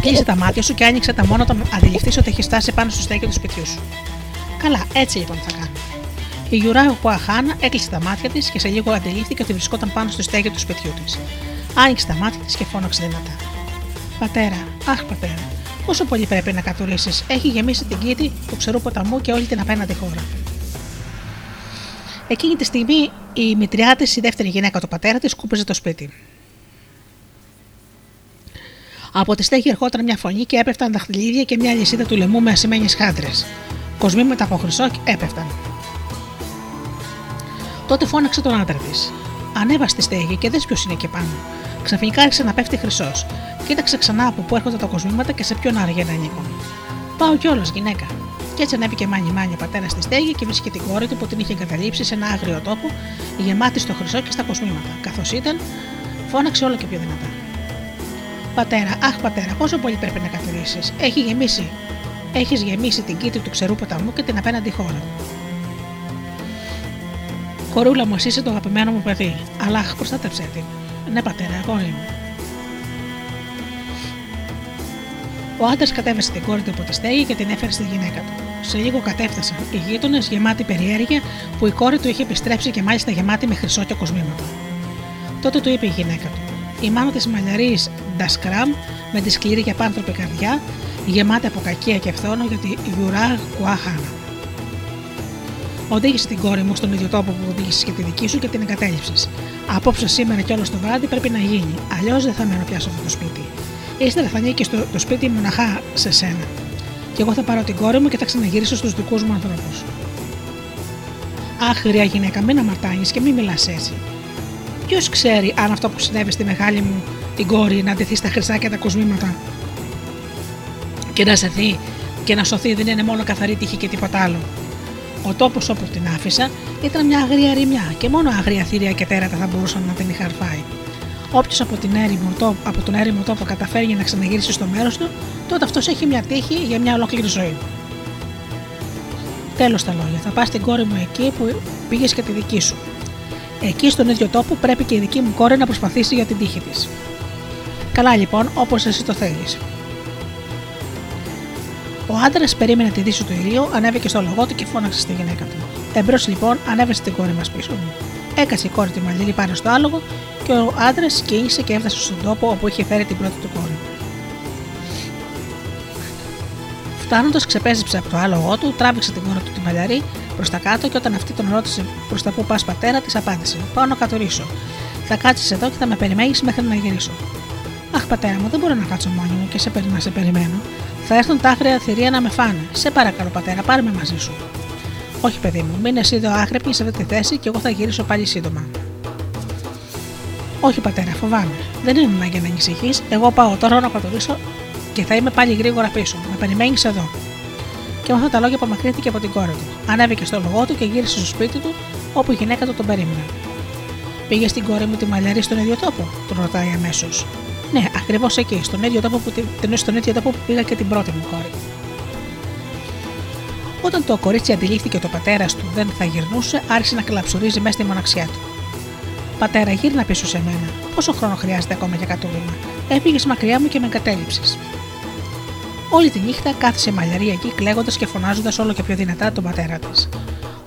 Κλείσε τα μάτια σου και άνοιξε τα μόνο όταν αντιληφθείς ότι έχεις στάσει πάνω στο στέκι του σπιτιού σου. Καλά, έτσι λοιπόν θα κάνω. Η Γιουράου Κουαχάνα έκλεισε τα μάτια της και σε λίγο αντιλήφθηκε ότι βρισκόταν πάνω στο στέγιο του σπιτιού της. Άνοιξε τα μάτια της και φώναξε δυνατά. Πατέρα, αχ πατέρα, πόσο πολύ πρέπει να κατουρίσει, έχει γεμίσει την κήτη του ξερού ποταμού και όλη την απέναντι χώρα. Εκείνη τη στιγμή η μητριά τη, η δεύτερη γυναίκα του πατέρα της, σκούπιζε το σπίτι. Από τη στέγη ερχόταν μια φωνή και έπεφταν δαχτυλίδια και μια λυσίδα του λαιμού με ασημένιες χάντρες. Κοσμήματα από χρυσό έπεφταν. Τότε φώναξε τον άντρα της. Ανέβα στη στέγη και δες ποιος είναι εκεί πάνω. Ξαφνικά άρχισε να πέφτει χρυσός. Κοίταξε ξανά από πού έρχονται τα κοσμήματα και σε ποιον άργε να ανήκουν. Πάω κιόλας, γυναίκα. Και έτσι ανέβηκε μάνι μάνι ο πατέρας στη στέγη και βρίσκει την κόρη του που την είχε εγκαταλείψει σε ένα άγριο τόπο, γεμάτη στο χρυσό και στα κοσμήματα. Καθώς ήταν, φώναξε όλο και πιο δυνατά. Πατέρα, αχ πατέρα, πόσο πολύ πρέπει να καθορίσεις. Έχει γεμίσει. Έχεις γεμίσει την κήτη του ξερού ποταμού και την απέναντι χώρα. Κορούλα μου, εσύ είσαι το αγαπημένο μου παιδί. Αλλά προστάτεψέ την. Ναι, πατέρα, εγώ είμαι. Ο άντρας κατέβασε την κόρη του από τη στέγη και την έφερε στη γυναίκα του. Σε λίγο κατέφτασαν οι γείτονες γεμάτοι περιέργεια που η κόρη του είχε επιστρέψει και μάλιστα γεμάτη με χρυσό και κοσμήματα. Τότε του είπε η γυναίκα του: Η μάνα της μαλλιαρή Ντασκράμ με τη σκληρή και απάνθρωπη καρδιά, γεμάτη από κακία και φθόνο για τη Γιουράγ Κουάχανα. Οδήγησε την κόρη μου στον ίδιο τόπο που οδήγησες και τη δική σου και την εγκατέλειψες. Απόψε σήμερα και όλο το βράδυ πρέπει να γίνει, αλλιώς δεν θα μένω πια σε αυτό το σπίτι. Ύστερα θα ανήκει στο το σπίτι μοναχά σε σένα. Και εγώ θα πάρω την κόρη μου και θα ξαναγυρίσω στους δικούς μου ανθρώπους. Άχρια γυναίκα, μην αμαρτάνει και μην μιλάς έτσι. Ποιος ξέρει αν αυτό που συνέβη στη μεγάλη μου την κόρη να ντυθεί στα χρυσά και τα κοσμήματα; Και να σεθεί και να σωθεί δεν είναι μόνο καθαρή τύχη και τίποτα άλλο. Ο τόπος όπου την άφησα ήταν μια αγρία ρημιά και μόνο αγρία θηρία και τέρατα θα μπορούσαν να την είχαν φάει. Όποιος από, από τον έρημο τόπο καταφέρει να ξαναγυρίσει στο μέρος του, τότε αυτός έχει μια τύχη για μια ολόκληρη ζωή. Τέλος τα λόγια. Θα πας την κόρη μου εκεί που πήγες και τη δική σου. Εκεί στον ίδιο τόπο πρέπει και η δική μου κόρη να προσπαθήσει για την τύχη της. Καλά λοιπόν, όπως εσύ το θέλεις. Ο άντρας περίμενε τη δύση του ηλίου, ανέβηκε στο λογό του και φώναξε στη γυναίκα του. Εμπρός λοιπόν ανέβασε την κόρη μας πίσω μου. Έκασε η κόρη τη μαλλίλη πάνω στο άλογο και ο άντρας κίνησε και έφτασε στον τόπο όπου είχε φέρει την πρώτη του κόρη. Φτάνοντας, ξεπέζεψε από το άλογο του, τράβηξε την κόρη του τη μαλλιαρή προς τα κάτω και όταν αυτή τον ρώτησε προς τα που πας πατέρα, της απάντησε: Πάω να κατορίσω. Θα κάτσεις εδώ και θα με περιμένεις μέχρι να γυρίσω. Αχ, πατέρα μου, δεν μπορώ να κάτσω μόνη μου και σε, να σε περιμένω. Θα έρθουν τα άγρια θηρία να με φάνε. Σε παρακαλώ, πατέρα, πάρε με μαζί σου. Όχι, παιδί μου, μείνε εσύ εδώ άχρεπη σε αυτή τη θέση και εγώ θα γυρίσω πάλι σύντομα. Όχι, πατέρα, φοβάμαι. Δεν είναι ανάγκη να ανησυχείς. Εγώ πάω τώρα να κατορίσω και θα είμαι πάλι γρήγορα πίσω. Με περιμένεις εδώ. Και με αυτά τα λόγια απομακρύνθηκε από την κόρη του. Ανέβηκε στο λογό του και γύρισε στο σπίτι του, όπου η γυναίκα του τον περίμενε. Πήγε στην κόρη μου τη μαλλιαρή στον ίδιο τόπο, τον ρωτάει αμέσως. Ναι, ακριβώς εκεί, στον ίδιο, τόπο που, στον ίδιο τόπο που πήγα και την πρώτη μου κόρη. Όταν το κορίτσι αντιλήφθηκε ότι ο πατέρας του δεν θα γυρνούσε, άρχισε να κλαψουρίζει μέσα στη μοναξιά του. Πατέρα, γύρνα πίσω σε μένα. Πόσο χρόνο χρειάζεται ακόμα για βήμα. Έφυγες μακριά μου και με εγκατέλειψες. Όλη τη νύχτα κάθισε μαλλιαρή εκεί, κλαίγοντας και φωνάζοντας όλο και πιο δυνατά τον πατέρα της.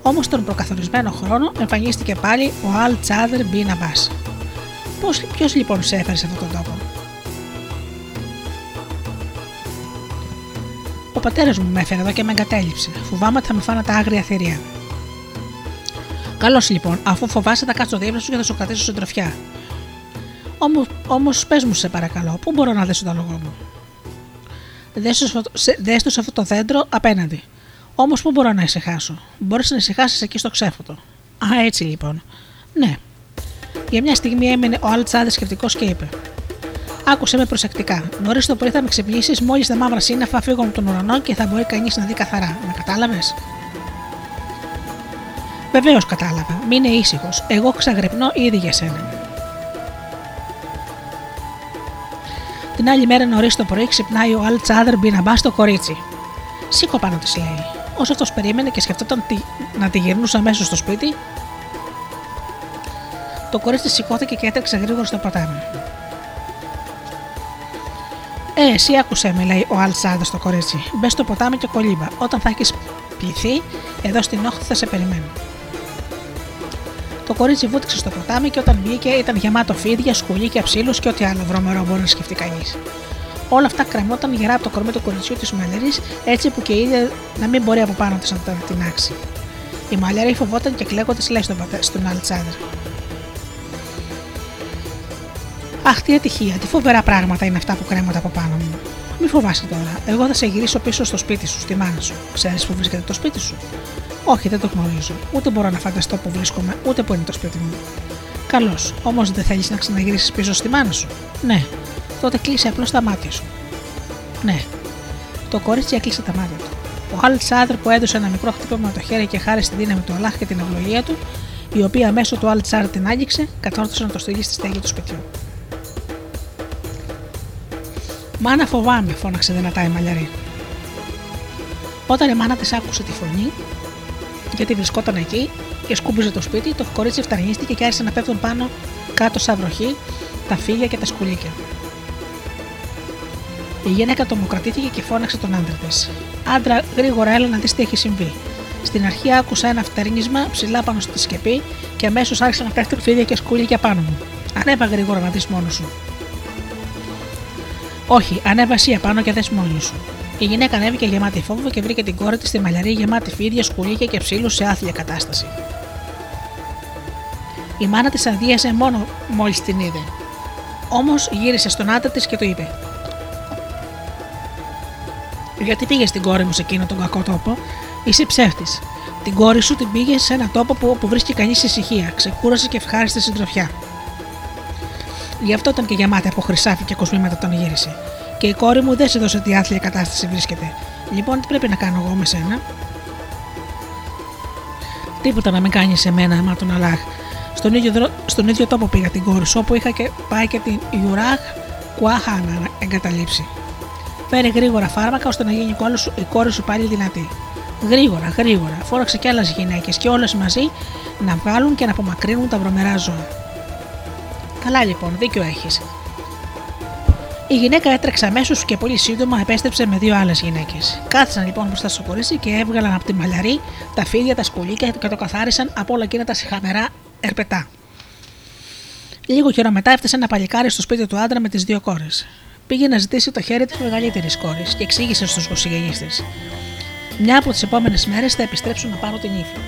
Όμως τον προκαθορισμένο χρόνο εμφανίστηκε πάλι ο Αλ Τσάδερ Μπίνα Μπά. Ποιος λοιπόν σε έφερε σε αυτόν τον τόπο; Ο πατέρας μου με έφερε εδώ και με εγκατέλειψε. Φοβάμαι ότι θα με φάνε τα άγρια θηρία. Καλώς λοιπόν, αφού φοβάσαι, θα κάτσω δίπλα σου και θα σου κρατήσω συντροφιά. Όμως πες μου, σε παρακαλώ, πού μπορώ να δέσω το λόγο μου; Δες το σε αυτό το δέντρο απέναντι. Όμως πού μπορώ να ησυχάσω; Μπορείς να ησυχάσεις εκεί στο ξέφωτο. Α, έτσι λοιπόν. Ναι. Για μια στιγμή έμεινε ο Αλτσάδε σκεπτικός και είπε: Άκουσε με προσεκτικά. Νωρίς το πρωί θα με ξυπνήσεις, μόλις τα μαύρα σύννεφα φύγουν από τον ουρανό και θα μπορεί κανείς να δει καθαρά. Με κατάλαβες; Βεβαίως κατάλαβα. Μείνε ήσυχος. Εγώ ξαγρυπνώ ήδη για σένα. Την άλλη μέρα νωρίς το πρωί ξυπνάει ο Αλ Τσάδερ μπα στο κορίτσι. Σήκω πάνω της λέει. Όσο αυτός περίμενε και σκεφτόταν να τη γυρνούσε αμέσως στο σπίτι, το κορίτσι σηκώθηκε και έτρεξε γρήγορα στο ποτάμι. Ε, εσύ άκουσε με, λέει ο Αλτσάδε στο κορίτσι. Μπες στο ποτάμι και κολύμπα. Όταν θα έχεις πληθεί, εδώ στην όχθη θα σε περιμένω. Το κορίτσι βούτυξε στο ποτάμι και όταν βγήκε ήταν γεμάτο φίδια, σκουλίκια, ψήλου και ό,τι άλλο βρωμερό μπορεί να σκεφτεί κανείς. Όλα αυτά κρεμόταν γερά από το κορμί του κοριτσιού της Μαλερή, έτσι που και η ίδια να μην μπορεί από πάνω της να την άξει. Η Μαλερή φοβόταν και κλαίγοντας λέει στον, στον Αλτσάδερ. Αχ, τι ατυχία, τι φοβερά πράγματα είναι αυτά που κρέμονται από πάνω μου. Μη φοβάσαι τώρα. Εγώ θα σε γυρίσω πίσω στο σπίτι σου, στη μάνα σου. Ξέρεις που βρίσκεται το σπίτι σου; Όχι, δεν το γνωρίζω. Ούτε μπορώ να φανταστώ που βρίσκομαι, ούτε που είναι το σπίτι μου. Καλώς, όμως δεν θέλεις να ξαναγυρίσεις πίσω στη μάνα σου; Ναι, τότε κλείσει απλώς τα μάτια σου. Ναι. Το κορίτσι έκλεισε τα μάτια του. Ο Χάλτ Σάδρ που έδωσε ένα μικρό χτύπημα με το χέρι και χάρη στη δύναμη του Αλάχ και την ευλογία του, η οποία μέσω του Αλτ Σάδρ την άγγιξε, κατόρθωσε να το στείλει στη στέγη του σπιτιού. Μάνα φοβάμαι, φώναξε δυνατά η μαλλιαρή. Όταν η μάνα της άκουσε τη φωνή, γιατί βρισκόταν εκεί και σκούμπιζε το σπίτι, το κορίτσι φταρνίστηκε και άρχισε να πέφτουν πάνω κάτω σαν βροχή τα φύλλα και τα σκουλίκια. Η γυναίκα τομοκρατήθηκε και φώναξε τον άντρα της. Άντρα, γρήγορα έλα να δεις τι έχει συμβεί. Στην αρχή άκουσα ένα φταρίνισμα ψηλά πάνω στη σκεπή και αμέσως άρχισε να πέφτουν φίδια και σκουλίκια πάνω μου. Ανέβα γρήγορα να δεις μόνο σου. Όχι, ανέβα εσύ απάνω και δε μόνη σου. Η γυναίκα ανέβηκε γεμάτη φόβο και βρήκε την κόρη της στη μαλλιαρή γεμάτη φίδια, σκουλίκια και ψήλους σε άθλια κατάσταση. Η μάνα της αδίασε μόνο μόλις την είδε. Όμως γύρισε στον άντρα της και του είπε: Γιατί πήγες την κόρη μου σε εκείνο τον κακό τόπο, είσαι ψεύτης. Την κόρη σου την πήγε σε ένα τόπο που, όπου βρίσκει κανείς ησυχία, ξεκούρασες και ευχάριστη συντροφιά. Γι' αυτό ήταν και γεμάτη από χρυσάφι και κοσμήματα τον γύρισε. Και η κόρη μου δεν σε δώσε τι άθλια κατάσταση βρίσκεται. Λοιπόν, τι πρέπει να κάνω εγώ με σένα; Τίποτα να μην κάνεις σε μένα, μα τον Αλάχ. Στον ίδιο, στον ίδιο τόπο πήγα την κόρη σου, όπου είχα και πάει και την Ιουράχ Κουάχα να εγκαταλείψει. Φέρε γρήγορα φάρμακα ώστε να γίνει η κόρη σου πάλι δυνατή. Γρήγορα, γρήγορα, φόραξε και άλλες γυναίκες και όλες μαζί να βγάλουν και να απομακρύνουν τα βρωμερά ζώα. Καλά λοιπόν, δίκιο έχεις. Η γυναίκα έτρεξε αμέσως και πολύ σύντομα επέστρεψε με δύο άλλες γυναίκες. Κάθισαν λοιπόν μπροστά στο κορίτσι και έβγαλαν από τη μαλλιαρή τα φίδια, τα σκουλίκια και το καθάρισαν από όλα εκείνα τα συχαμερά ερπετά. Λίγο καιρό μετά έφτασε ένα παλικάρι στο σπίτι του άντρα με τις δύο κόρες. πήγε να ζητήσει το χέρι της μεγαλύτερης κόρης και εξήγησε στους συγγενεί της. Μια από τις επόμενες μέρες θα επιστρέψουν να πάρουν την ύφη.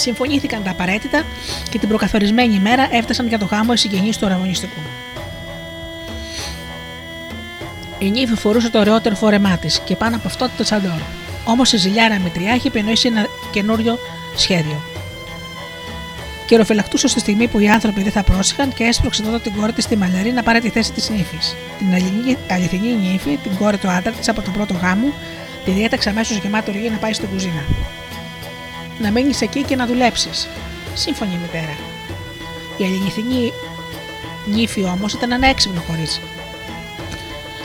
Συμφωνήθηκαν τα απαραίτητα και την προκαθορισμένη ημέρα έφτασαν για το γάμο οι συγγενείς του αραγωνιστικού. Η νύφη φορούσε το ωραιότερο φόρεμά της και πάνω από αυτό το τσαντόρ. Όμως η ζηλιάρα Μητριά είχε επινοήσει ένα καινούριο σχέδιο. Καιροφυλακτούσε στη στιγμή που οι άνθρωποι δεν θα πρόσεχαν και έσπρωξε τότε την κόρη της στη μαλλιαρή να πάρει τη θέση της νύφης. Την αληθινή νύφη, την κόρη του άντρα της από τον πρώτο γάμο, τη διέταξε αμέσως γεμάτο οργή να πάει στην κουζίνα. Να μείνει εκεί και να δουλέψεις. Σύμφωνη η μητέρα. Η αληθινή νύφη όμως ήταν ένα έξυπνο κορίτσι.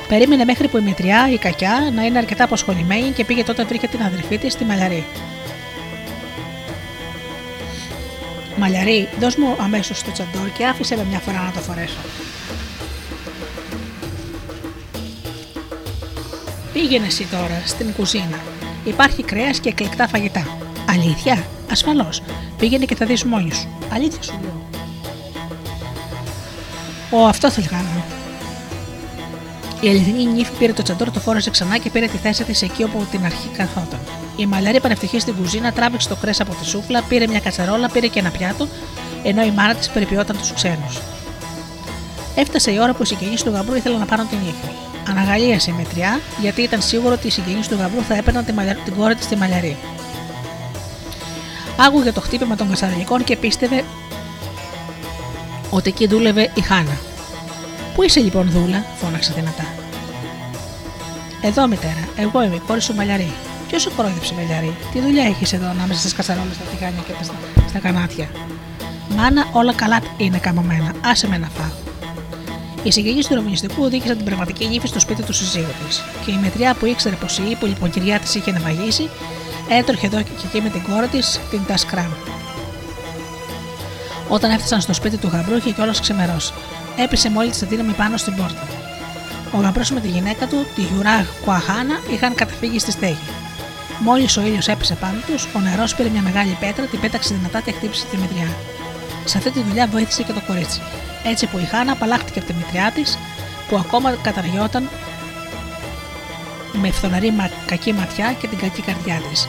Περίμενε μέχρι που η μητριά, η κακιά, να είναι αρκετά αποσχολημένη και πήγε τότε βρήκε την αδερφή της στη μαλλιαρή. Μαλλιαρή, δώσ' μου αμέσως το τσαντόρ και άφησε με μια φορά να το φορέσω. Πήγαινε εσύ τώρα στην κουζίνα. Υπάρχει κρέας και εκλεκτά φαγητά. Αλήθεια, ασφαλώς. Πήγαινε και θα δεις μόνη σου. Αλήθεια σου λέω. Ω, αυτό θέλει κάνω. Η αληθινή νύφη πήρε το τσαντόρ, το φόρεσε ξανά και πήρε τη θέση της εκεί όπου την αρχή καθόταν. Η μαλλιάρη πανευτυχή στην κουζίνα τράβηξε το κρέα από τη σούφλα, πήρε μια κατσαρόλα, πήρε και ένα πιάτο, ενώ η μάνα της περιποιόταν τους ξένους. Έφτασε η ώρα που οι συγγενείς του γαμπρού ήθελαν να πάρουν την ύφη. Αναγαλίασε η μετριά, γιατί ήταν σίγουρο ότι οι συγγενείς του γαμπρού θα έπαιρναν την κόρη της στη μαλλιαρή. Άκουγε το χτύπημα των κασαρολικών και πίστευε ότι εκεί δούλευε η Χάνα. Πού είσαι λοιπόν, Δούλα, φώναξε δυνατά. Εδώ, μητέρα, εγώ είμαι η κόρη σου μαλλιαρή. Ποιος σου κορόιδεψε, μαλλιαρή, τι δουλειά έχεις εδώ ανάμεσα στις κατσαρόλε, στα τηγάνια και στα, στα κανάτια. Μάνα, όλα καλά είναι καμωμένα, άσε με να φάω. Οι συγγενεί του Ρωμανιστικού δίκησαν την πραγματική νύφη στο σπίτι του συζύγου της, και η μετριά που ήξερε πως η υπολοιποκυριά της είχε ναυαγίσει, έτροχε εδώ και εκεί με την κόρη της, την Τασκράμ. Όταν έφτασαν στο σπίτι του γαμπρού, είχε κιόλας ξεμερώσει έπεσε μόλις τη δύναμη πάνω στην πόρτα. Ο γαμπρός με τη γυναίκα του, τη Γιουράγ Κουαχάνα, είχαν καταφύγει στη στέγη. Μόλις ο ήλιος έπεσε πάνω τους, ο νερός πήρε μια μεγάλη πέτρα, την πέταξε δυνατά και χτύπησε τη μητριά. Σε αυτή τη δουλειά βοήθησε και το κορίτσι. Έτσι που η Χάνα απαλλάχτηκε από τη μητριά της, που ακόμα καταργιόταν με φθοναρή κακή ματιά και την κακή καρδιά της.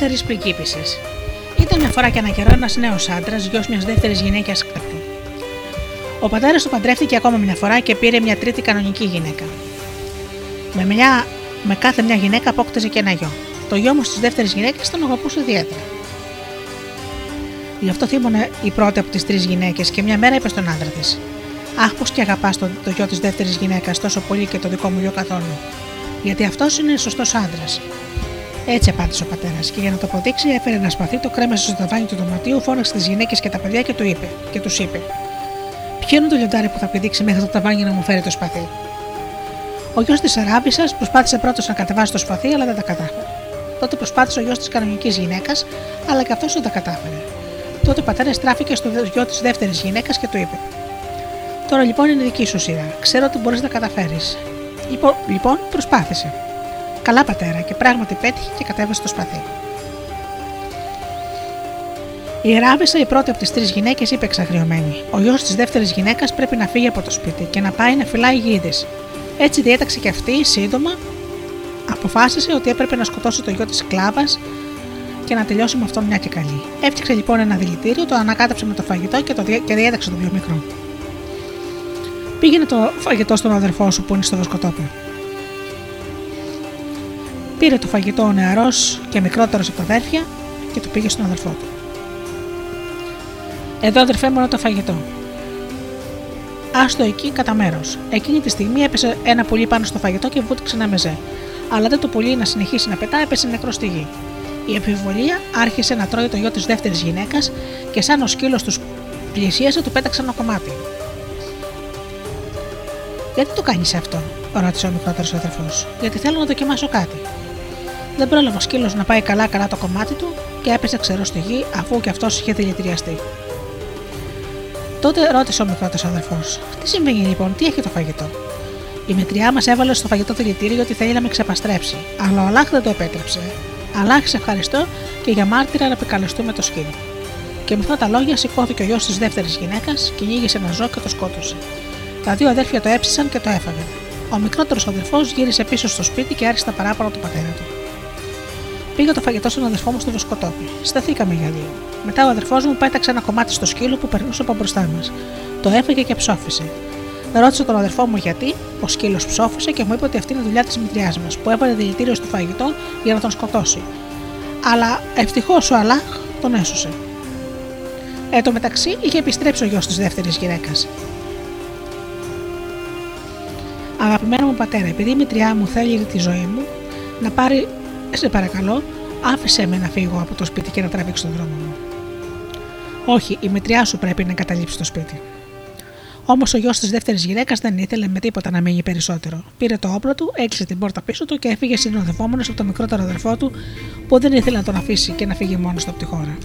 Τέσσερις πριγκίπισε. Ήταν μια φορά και ένα καιρό ένας νέος άντρας, γιος μιας δεύτερης γυναίκα κτλ. Ο πατέρας του παντρεύτηκε ακόμα μια φορά και πήρε μια τρίτη κανονική γυναίκα. Με, μια, με κάθε μια γυναίκα απόκτησε και ένα γιο. Το γιο μου στι δεύτερε γυναίκε τον αγαπούσε ιδιαίτερα. Γι' αυτό θύμωνε η πρώτη από τις τρεις γυναίκες και μια μέρα είπε στον άντρα της: Αχ, πω και αγαπάς το, το γιο της δεύτερης γυναίκας τόσο πολύ και το δικό μου γιο καθόλου. Γιατί αυτός είναι σωστός άντρας. Έτσι απάντησε ο πατέρας και για να το αποδείξει έφερε ένα σπαθί, το κρέμασε στο ταβάνι του δωματίου, φώναξε τις γυναίκες και τα παιδιά και του είπε: Και τους είπε: Ποιο είναι το λιοντάρι που θα πηδήξει μέχρι το ταβάνι να μου φέρει το σπαθί. Ο γιος της Αράβησας προσπάθησε πρώτος να κατεβάσει το σπαθί, αλλά δεν τα κατάφερε. Τότε προσπάθησε ο γιος της κανονικής γυναίκας, αλλά και αυτός δεν τα κατάφερε. Τότε ο πατέρας στράφηκε στο γιο της δεύτερης γυναίκας και του είπε: Τώρα λοιπόν είναι δική σου σειρά. Ξέρω ότι μπορείς να καταφέρεις. Λοιπόν, λοιπόν, προσπάθησε. Καλά πατέρα και πράγματι πέτυχε και κατέβασε το σπαθί. Η Ράβησα, η πρώτη από τις τρεις γυναίκες, είπε εξαγριωμένη: Ο γιος της δεύτερης γυναίκας πρέπει να φύγει από το σπίτι και να πάει να φυλάει γίδες. Έτσι διέταξε και αυτή σύντομα αποφάσισε ότι έπρεπε να σκοτώσει το γιο της κλάβας και να τελειώσει με αυτό μια και καλή. Έφτιαξε λοιπόν ένα δηλητήριο, το ανακάταψε με το φαγητό και, το και διέταξε το πιο μικρό. Πήγαινε το φαγητό στον αδερφό σου που είναι στο βοσκοτόπιο. Πήρε το φαγητό ο νεαρός και μικρότερος από τα αδέρφια και το πήγε στον αδερφό του. Εδώ αδερφέ μόνο το φαγητό. Άστο εκεί κατά μέρος. Εκείνη τη στιγμή έπεσε ένα πουλί πάνω στο φαγητό και βούτυξε ένα μεζέ. Αλλά δεν το πουλί να συνεχίσει να πετά, έπεσε νεκρό στη γη. Η επιβολία άρχισε να τρώει το γιο της δεύτερης γυναίκας και σαν ο σκύλος τους πλησίασε, του πέταξε ένα κομμάτι. Γιατί το κάνεις αυτό, ρώτησε ο μικρότερος αδερφός. Γιατί θέλω να δοκιμάσω κάτι. Δεν πρόλαβε ο σκύλος να πάει καλά-καλά το κομμάτι του και έπεσε ξερό στη γη αφού και αυτός είχε δηλητηριαστεί. Τότε ρώτησε ο μικρότερος αδερφό: Τι συμβαίνει λοιπόν, τι έχει το φαγητό; Η μητριά μας έβαλε στο φαγητό δηλητήριο ότι θέλει να με ξεπαστρέψει, αλλά ο Αλάχ δεν το επέτρεψε. Αλάχ, σε ευχαριστώ και για μάρτυρα να επικαλεστούμε το σκύλο. Και με αυτά τα λόγια σηκώθηκε ο γιος της δεύτερης γυναίκας, κυνήγησε ένα ζώο και το σκότωσε. Τα δύο αδέρφια το έψησαν και το έφαγαν. Ο μικρότερος αδερφό γύρισε πίσω στο σπίτι και άρχισε τα παράπονα του πατέρα του. Πήγα το φαγητό στον αδερφό μου στο βοσκοτόπι. Σταθήκαμε για δύο. Μετά ο αδερφός μου πέταξε ένα κομμάτι στο σκύλο που περνούσε από μπροστά μας. Το έφεγε και ψόφισε. Ρώτησε τον αδερφό μου γιατί, ο σκύλος ψόφισε και μου είπε ότι αυτή είναι δουλειά της μητριάς μας που έβαλε δηλητήριο στο φαγητό για να τον σκοτώσει. Αλλά ευτυχώς ο Αλάχ τον έσωσε. Εν τω μεταξύ είχε επιστρέψει ο γιος της δεύτερης γυναίκας. Αγαπημένο μου πατέρα, επειδή η μητριά μου θέλει τη ζωή μου, να πάρει, σε παρακαλώ, άφησε με να φύγω από το σπίτι και να τραβήξω τον δρόμο μου. Όχι, η μητριά σου πρέπει να καταλήψει το σπίτι. Όμως ο γιος της δεύτερης γυναίκας δεν ήθελε με τίποτα να μείνει περισσότερο. Πήρε το όπλο του, έκλεισε την πόρτα πίσω του και έφυγε συνοδευόμενος από το μικρότερο αδερφό του που δεν ήθελε να τον αφήσει και να φύγει μόνος του από τη χώρα.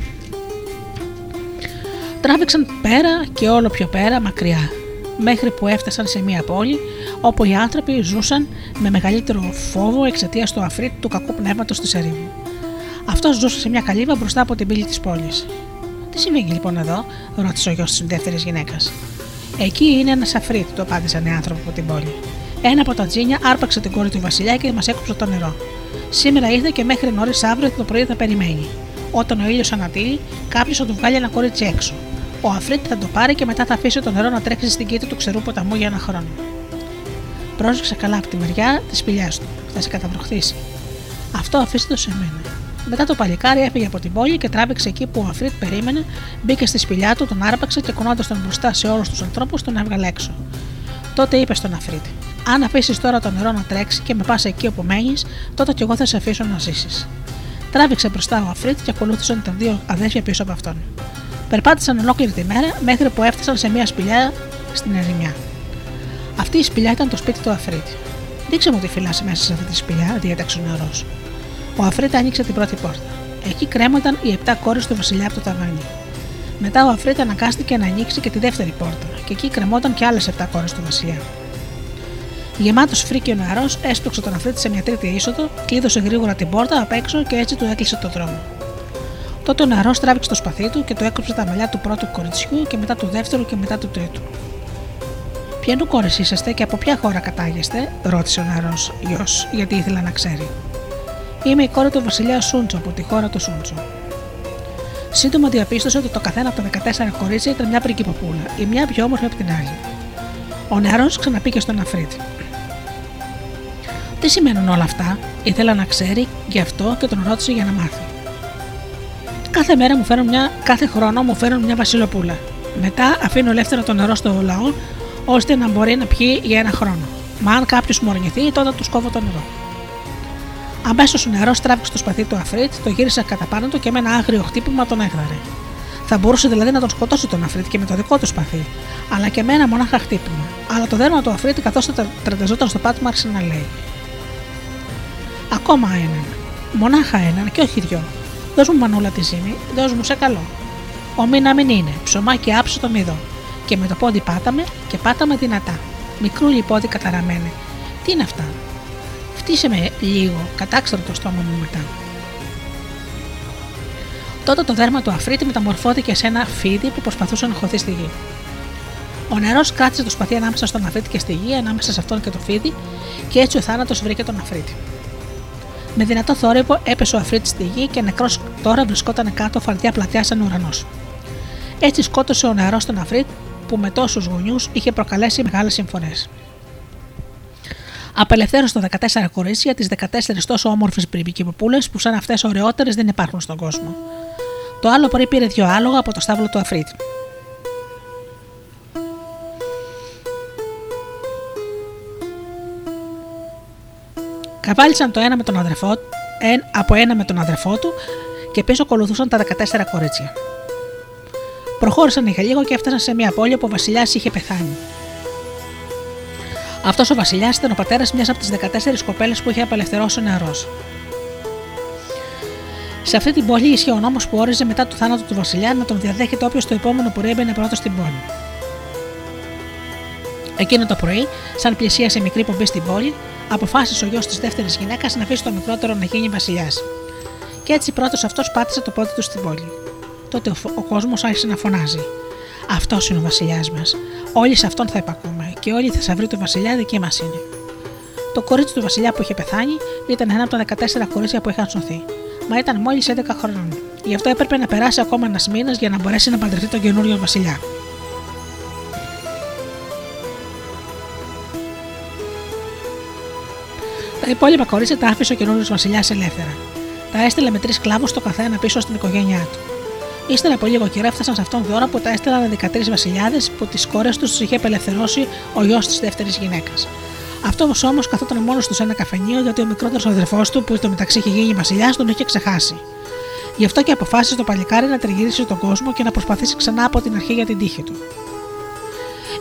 Τράβηξαν πέρα και όλο πιο πέρα μακριά, μέχρι που έφτασαν σε μια πόλη όπου οι άνθρωποι ζούσαν με μεγαλύτερο φόβο εξαιτίας του αφρίτ του κακού πνεύματος της ερήμου. Αυτός ζούσε σε μια καλύβα μπροστά από την πύλη της πόλης. Τι συμβαίνει λοιπόν εδώ, ρώτησε ο γιος της δεύτερη γυναίκας. Εκεί είναι ένας αφρίτ, το απάντησαν οι άνθρωποι από την πόλη. Ένα από τα τζίνια άρπαξε την κόρη του Βασιλιά και μας έκοψε το νερό. Σήμερα ήρθε και μέχρι νωρίς αύριο το πρωί θα περιμένει. Όταν ο ήλιος ανατείλει, κάποιος θα του βγάλει ένα κορίτσι έξω. Ο Αφρίτ θα το πάρει και μετά θα αφήσει το νερό να τρέξει στην κήτη του ξερού ποταμού για ένα χρόνο. Πρόσεξε καλά από τη μεριά τη σπηλιάς του. Θα σε καταβροχθήσει. Αυτό αφήστε το σε μένα. Μετά το παλικάρι έφυγε από την πόλη και τράβηξε εκεί που ο Αφρίτ περίμενε, μπήκε στη σπηλιά του, τον άρπαξε και κουνώντα τον μπροστά σε όλους τους ανθρώπους, τον έβγαλε έξω. Τότε είπε στον Αφρίτ: Αν αφήσεις τώρα το νερό να τρέξει και με πας εκεί όπου μένεις, τότε κι εγώ θα σε αφήσω να ζήσεις. Τράβηξε μπροστά ο Αφρίτ και ακολούθησαν τα δύο αδέρφια πίσω από αυτόν. Περπάτησαν ολόκληρη τη μέρα μέχρι που έφτασαν σε μια σπηλιά στην ερημιά. Αυτή η σπηλιά ήταν το σπίτι του Αφρίτ. Δείξε μου τι φυλάς μέσα σε αυτή τη σπηλιά, διέταξε ο νερό. Ο Αφρίτ άνοιξε την πρώτη πόρτα. Εκεί κρέμονταν οι επτά κόρες του Βασιλιά από το ταβάνι. Μετά ο Αφρίτ αναγκάστηκε να ανοίξει και τη δεύτερη πόρτα, και εκεί κρεμόταν και άλλες επτά κόρες του Βασιλιά. Γεμάτος φρίκι ο νεαρός έσπρωξε τον Αφρίτ σε μια τρίτη είσοδο, κλείδωσε γρήγορα την πόρτα απ' έξω και έτσι του έκλεισε τον δρόμο. Τότε ο νεαρός τράβηξε το σπαθί του και το έκοψε τα μαλλιά του πρώτου κοριτσιού και μετά του δεύτερου και μετά του τρίτου. Ποιανού κόρε είσαστε και από ποια χώρα κατάγεστε, ρώτησε ο νεαρός γιος, γιατί ήθελα να ξέρει. Είμαι η κόρη του βασιλιά Σούντσο από τη χώρα του Σούντσο. Σύντομα διαπίστωσε ότι το καθένα από τα 14 κορίτσια ήταν μια πριγκυποπούλα, η μια πιο όμορφη από την άλλη. Ο νεαρός ξαναπήκε στον Αφρίτη. Τι σημαίνουν όλα αυτά, ήθελα να ξέρει γι' αυτό και τον ρώτησε για να μάθει. Κάθε μέρα μου φέρνουν μια, κάθε χρόνο μου φέρνουν μια βασιλοπούλα. Μετά αφήνω ελεύθερο το νερό στο λαό, ώστε να μπορεί να πιει για ένα χρόνο. Μα αν κάποιος μου αρνηθεί, τότε του κόβω το νερό. Αμέσως ο νερός τράβηξε το σπαθί του Αφρίτ, το γύρισε κατά πάνω του και με ένα άγριο χτύπημα τον έγδαρε. Θα μπορούσε δηλαδή να τον σκοτώσει τον Αφρίτ και με το δικό του σπαθί, αλλά και με ένα μονάχα χτύπημα. Αλλά το δέρμα του Αφρίτ, καθώς θα τρετεζόταν στο πάτημα, άρχισε να λέει: Ακόμα έναν. Μονάχα έναν και όχι δυο. Δώσ' μου μανούλα τη ζύμη, δώσ' μου σε καλό. Ο να μην είναι, ψωμάκι άψο το μηδό. Και με το πόδι πάταμε και πάταμε δυνατά. Μικρούλι πόδι καταραμένε. Τι είναι αυτά; Φτύσε με λίγο, κατάξερα το στόμα μου μετά. Τότε το δέρμα του Αφρίτη μεταμορφώθηκε σε ένα φίδι που προσπαθούσε να χωθεί στη γη. Ο νερός κράτησε το σπαθί ανάμεσα στον Αφρίτη και στη γη, ανάμεσα σε αυτόν και το φίδι, και έτσι ο θάνατος βρήκε τον Αφρίτη. Με δυνατό θόρυβο έπεσε ο Αφρίτης στη γη και νεκρός τώρα βρισκόταν κάτω φαρδιά πλατιά σαν ουρανός. Έτσι σκότωσε ο νερό τον Αφρίτ που με τόσους γονιούς είχε προκαλέσει μεγάλες συμφωνέ. Απελευθέρωσε το 14 κορίτσια, τις 14 τόσο όμορφες πριμπικυποπούλε που σαν αυτές ωραιότερες δεν υπάρχουν στον κόσμο. Το άλλο πρωί πήρε δύο άλογα από το στάβλο του Αφρίτ. Καβάλισαν το ένα με τον αδερφό, εν, από ένα με τον αδερφό του και πίσω ακολουθούσαν τα 14 κορίτσια. Προχώρησαν για λίγο και έφτασαν σε μια πόλη που ο Βασιλιάς είχε πεθάνει. Αυτός ο Βασιλιάς ήταν ο πατέρας μιας από τις 14 κοπέλες που είχε απελευθερώσει ο νεαρός. Σε αυτή την πόλη ίσχυε ο νόμος που όριζε μετά το θάνατο του Βασιλιά να τον διαδέχεται όποιος το επόμενο που έμπαινε πρώτος στην πόλη. Εκείνο το πρωί, σαν πλησίασε μικρή πομπή στην πόλη, αποφάσισε ο γιος της δεύτερης γυναίκας να αφήσει το μικρότερο να γίνει βασιλιάς. Και έτσι πρώτος αυτός πάτησε το πόδι του στην πόλη. Τότε ο, ο κόσμος άρχισε να φωνάζει. Αυτός είναι ο βασιλιάς μας. Όλοι σε αυτόν θα υπακούμε και όλοι θα βρει το βασιλιά δική μας είναι. Το κορίτσι του βασιλιά που είχε πεθάνει ήταν ένα από τα 14 κορίτσια που είχαν σωθεί, μα ήταν μόλις 11 χρονών. Γι' αυτό έπρεπε να περάσει ακόμα ένας μήνας για να μπορέσει να παντρευτεί τον καινούριο βασιλιά. Τα υπόλοιπα κορίτσια τα άφησε ο καινούριο βασιλιάς ελεύθερα. Τα έστειλε με τρεις κλάβους το καθένα πίσω στην οικογένειά του. Ύστερα από λίγο καιρό έφτασαν σε αυτόν δώρα που τα έστειλαν 13 βασιλιάδες που τις κόρες τους τους είχε απελευθερώσει ο γιος της δεύτερης γυναίκας. Αυτός όμως καθόταν μόνος τους σε ένα καφενείο γιατί ο μικρότερος αδερφός του, που το μεταξύ είχε γίνει βασιλιάς, τον είχε ξεχάσει. Γι' αυτό και αποφάσισε το παλικάρι να τριγυρίσει τον κόσμο και να προσπαθήσει ξανά από την αρχή για την τύχη του.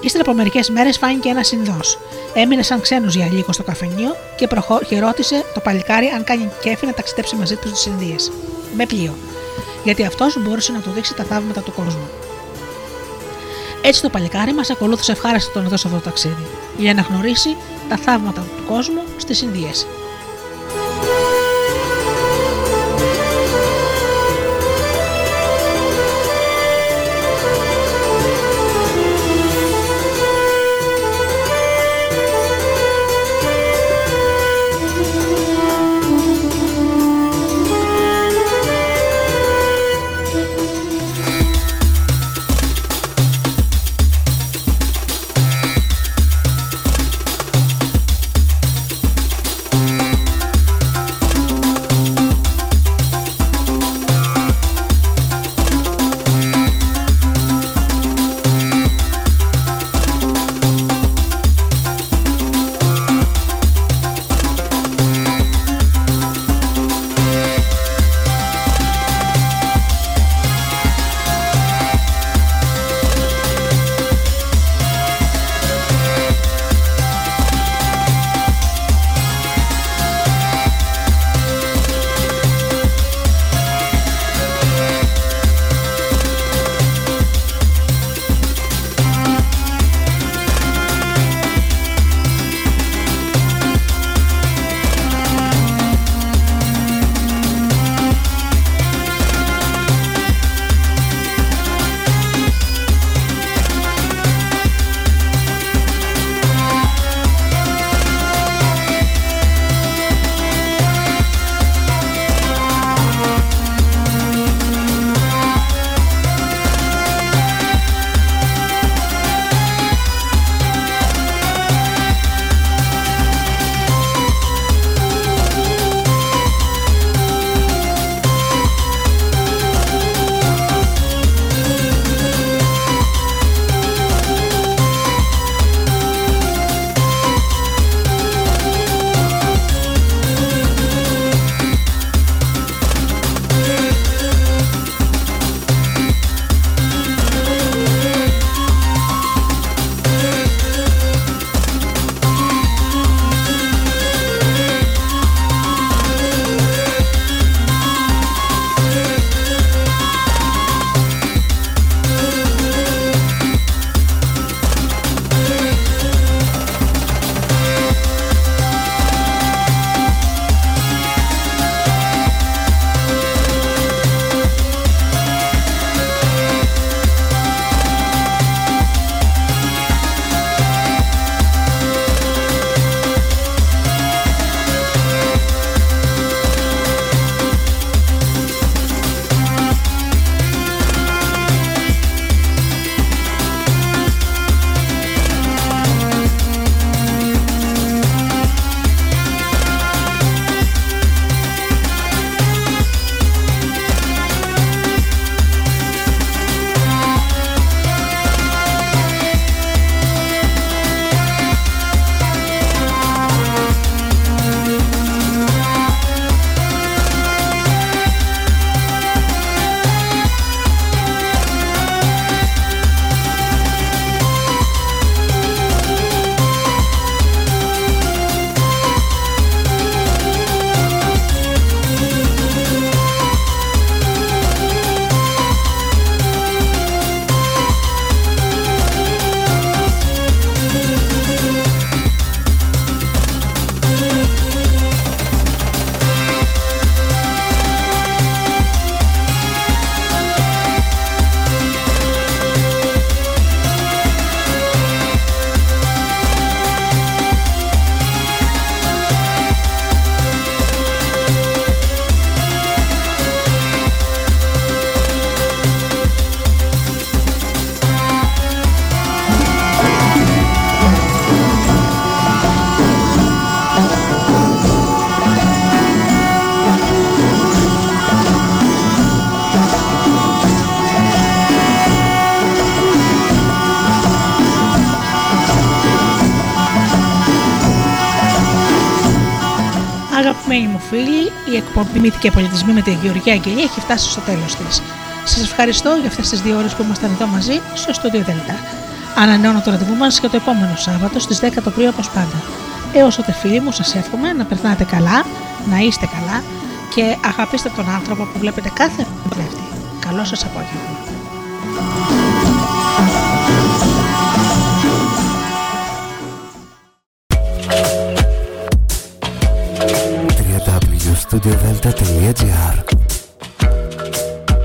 Ύστερα από μερικές μέρες φάνηκε ένας Ινδό. Έμεινε σαν ξένος για λίγο στο καφενείο και, προχω... και ρώτησε το παλικάρι αν κάνει κέφι να ταξιδέψει μαζί του στις Ινδίες. Με πλοίο. Γιατί αυτός μπορούσε να του δείξει τα θαύματα του κόσμου. Έτσι το παλικάρι μας ακολούθησε ευχάριστα τον εδώ σε αυτό το ταξίδι, για να γνωρίσει τα θαύματα του κόσμου στις Ινδίες. Εκπομπή Μύθοι και Πολιτισμοί με τη Γεωργία Αγγελία έχει φτάσει στο τέλος της. Σας ευχαριστώ για αυτές τις δύο ώρες που ήμασταν εδώ μαζί στο Studio Delta. Ανανεώνω το ραντεβού μας για το επόμενο Σάββατο στις 10 το πρωί όπως πάντα. Έως τότε, φίλοι μου, σας εύχομαι να περνάτε καλά, να είστε καλά και αγαπήστε τον άνθρωπο που βλέπετε κάθε κλέφτη. Καλό σας απόγευμα.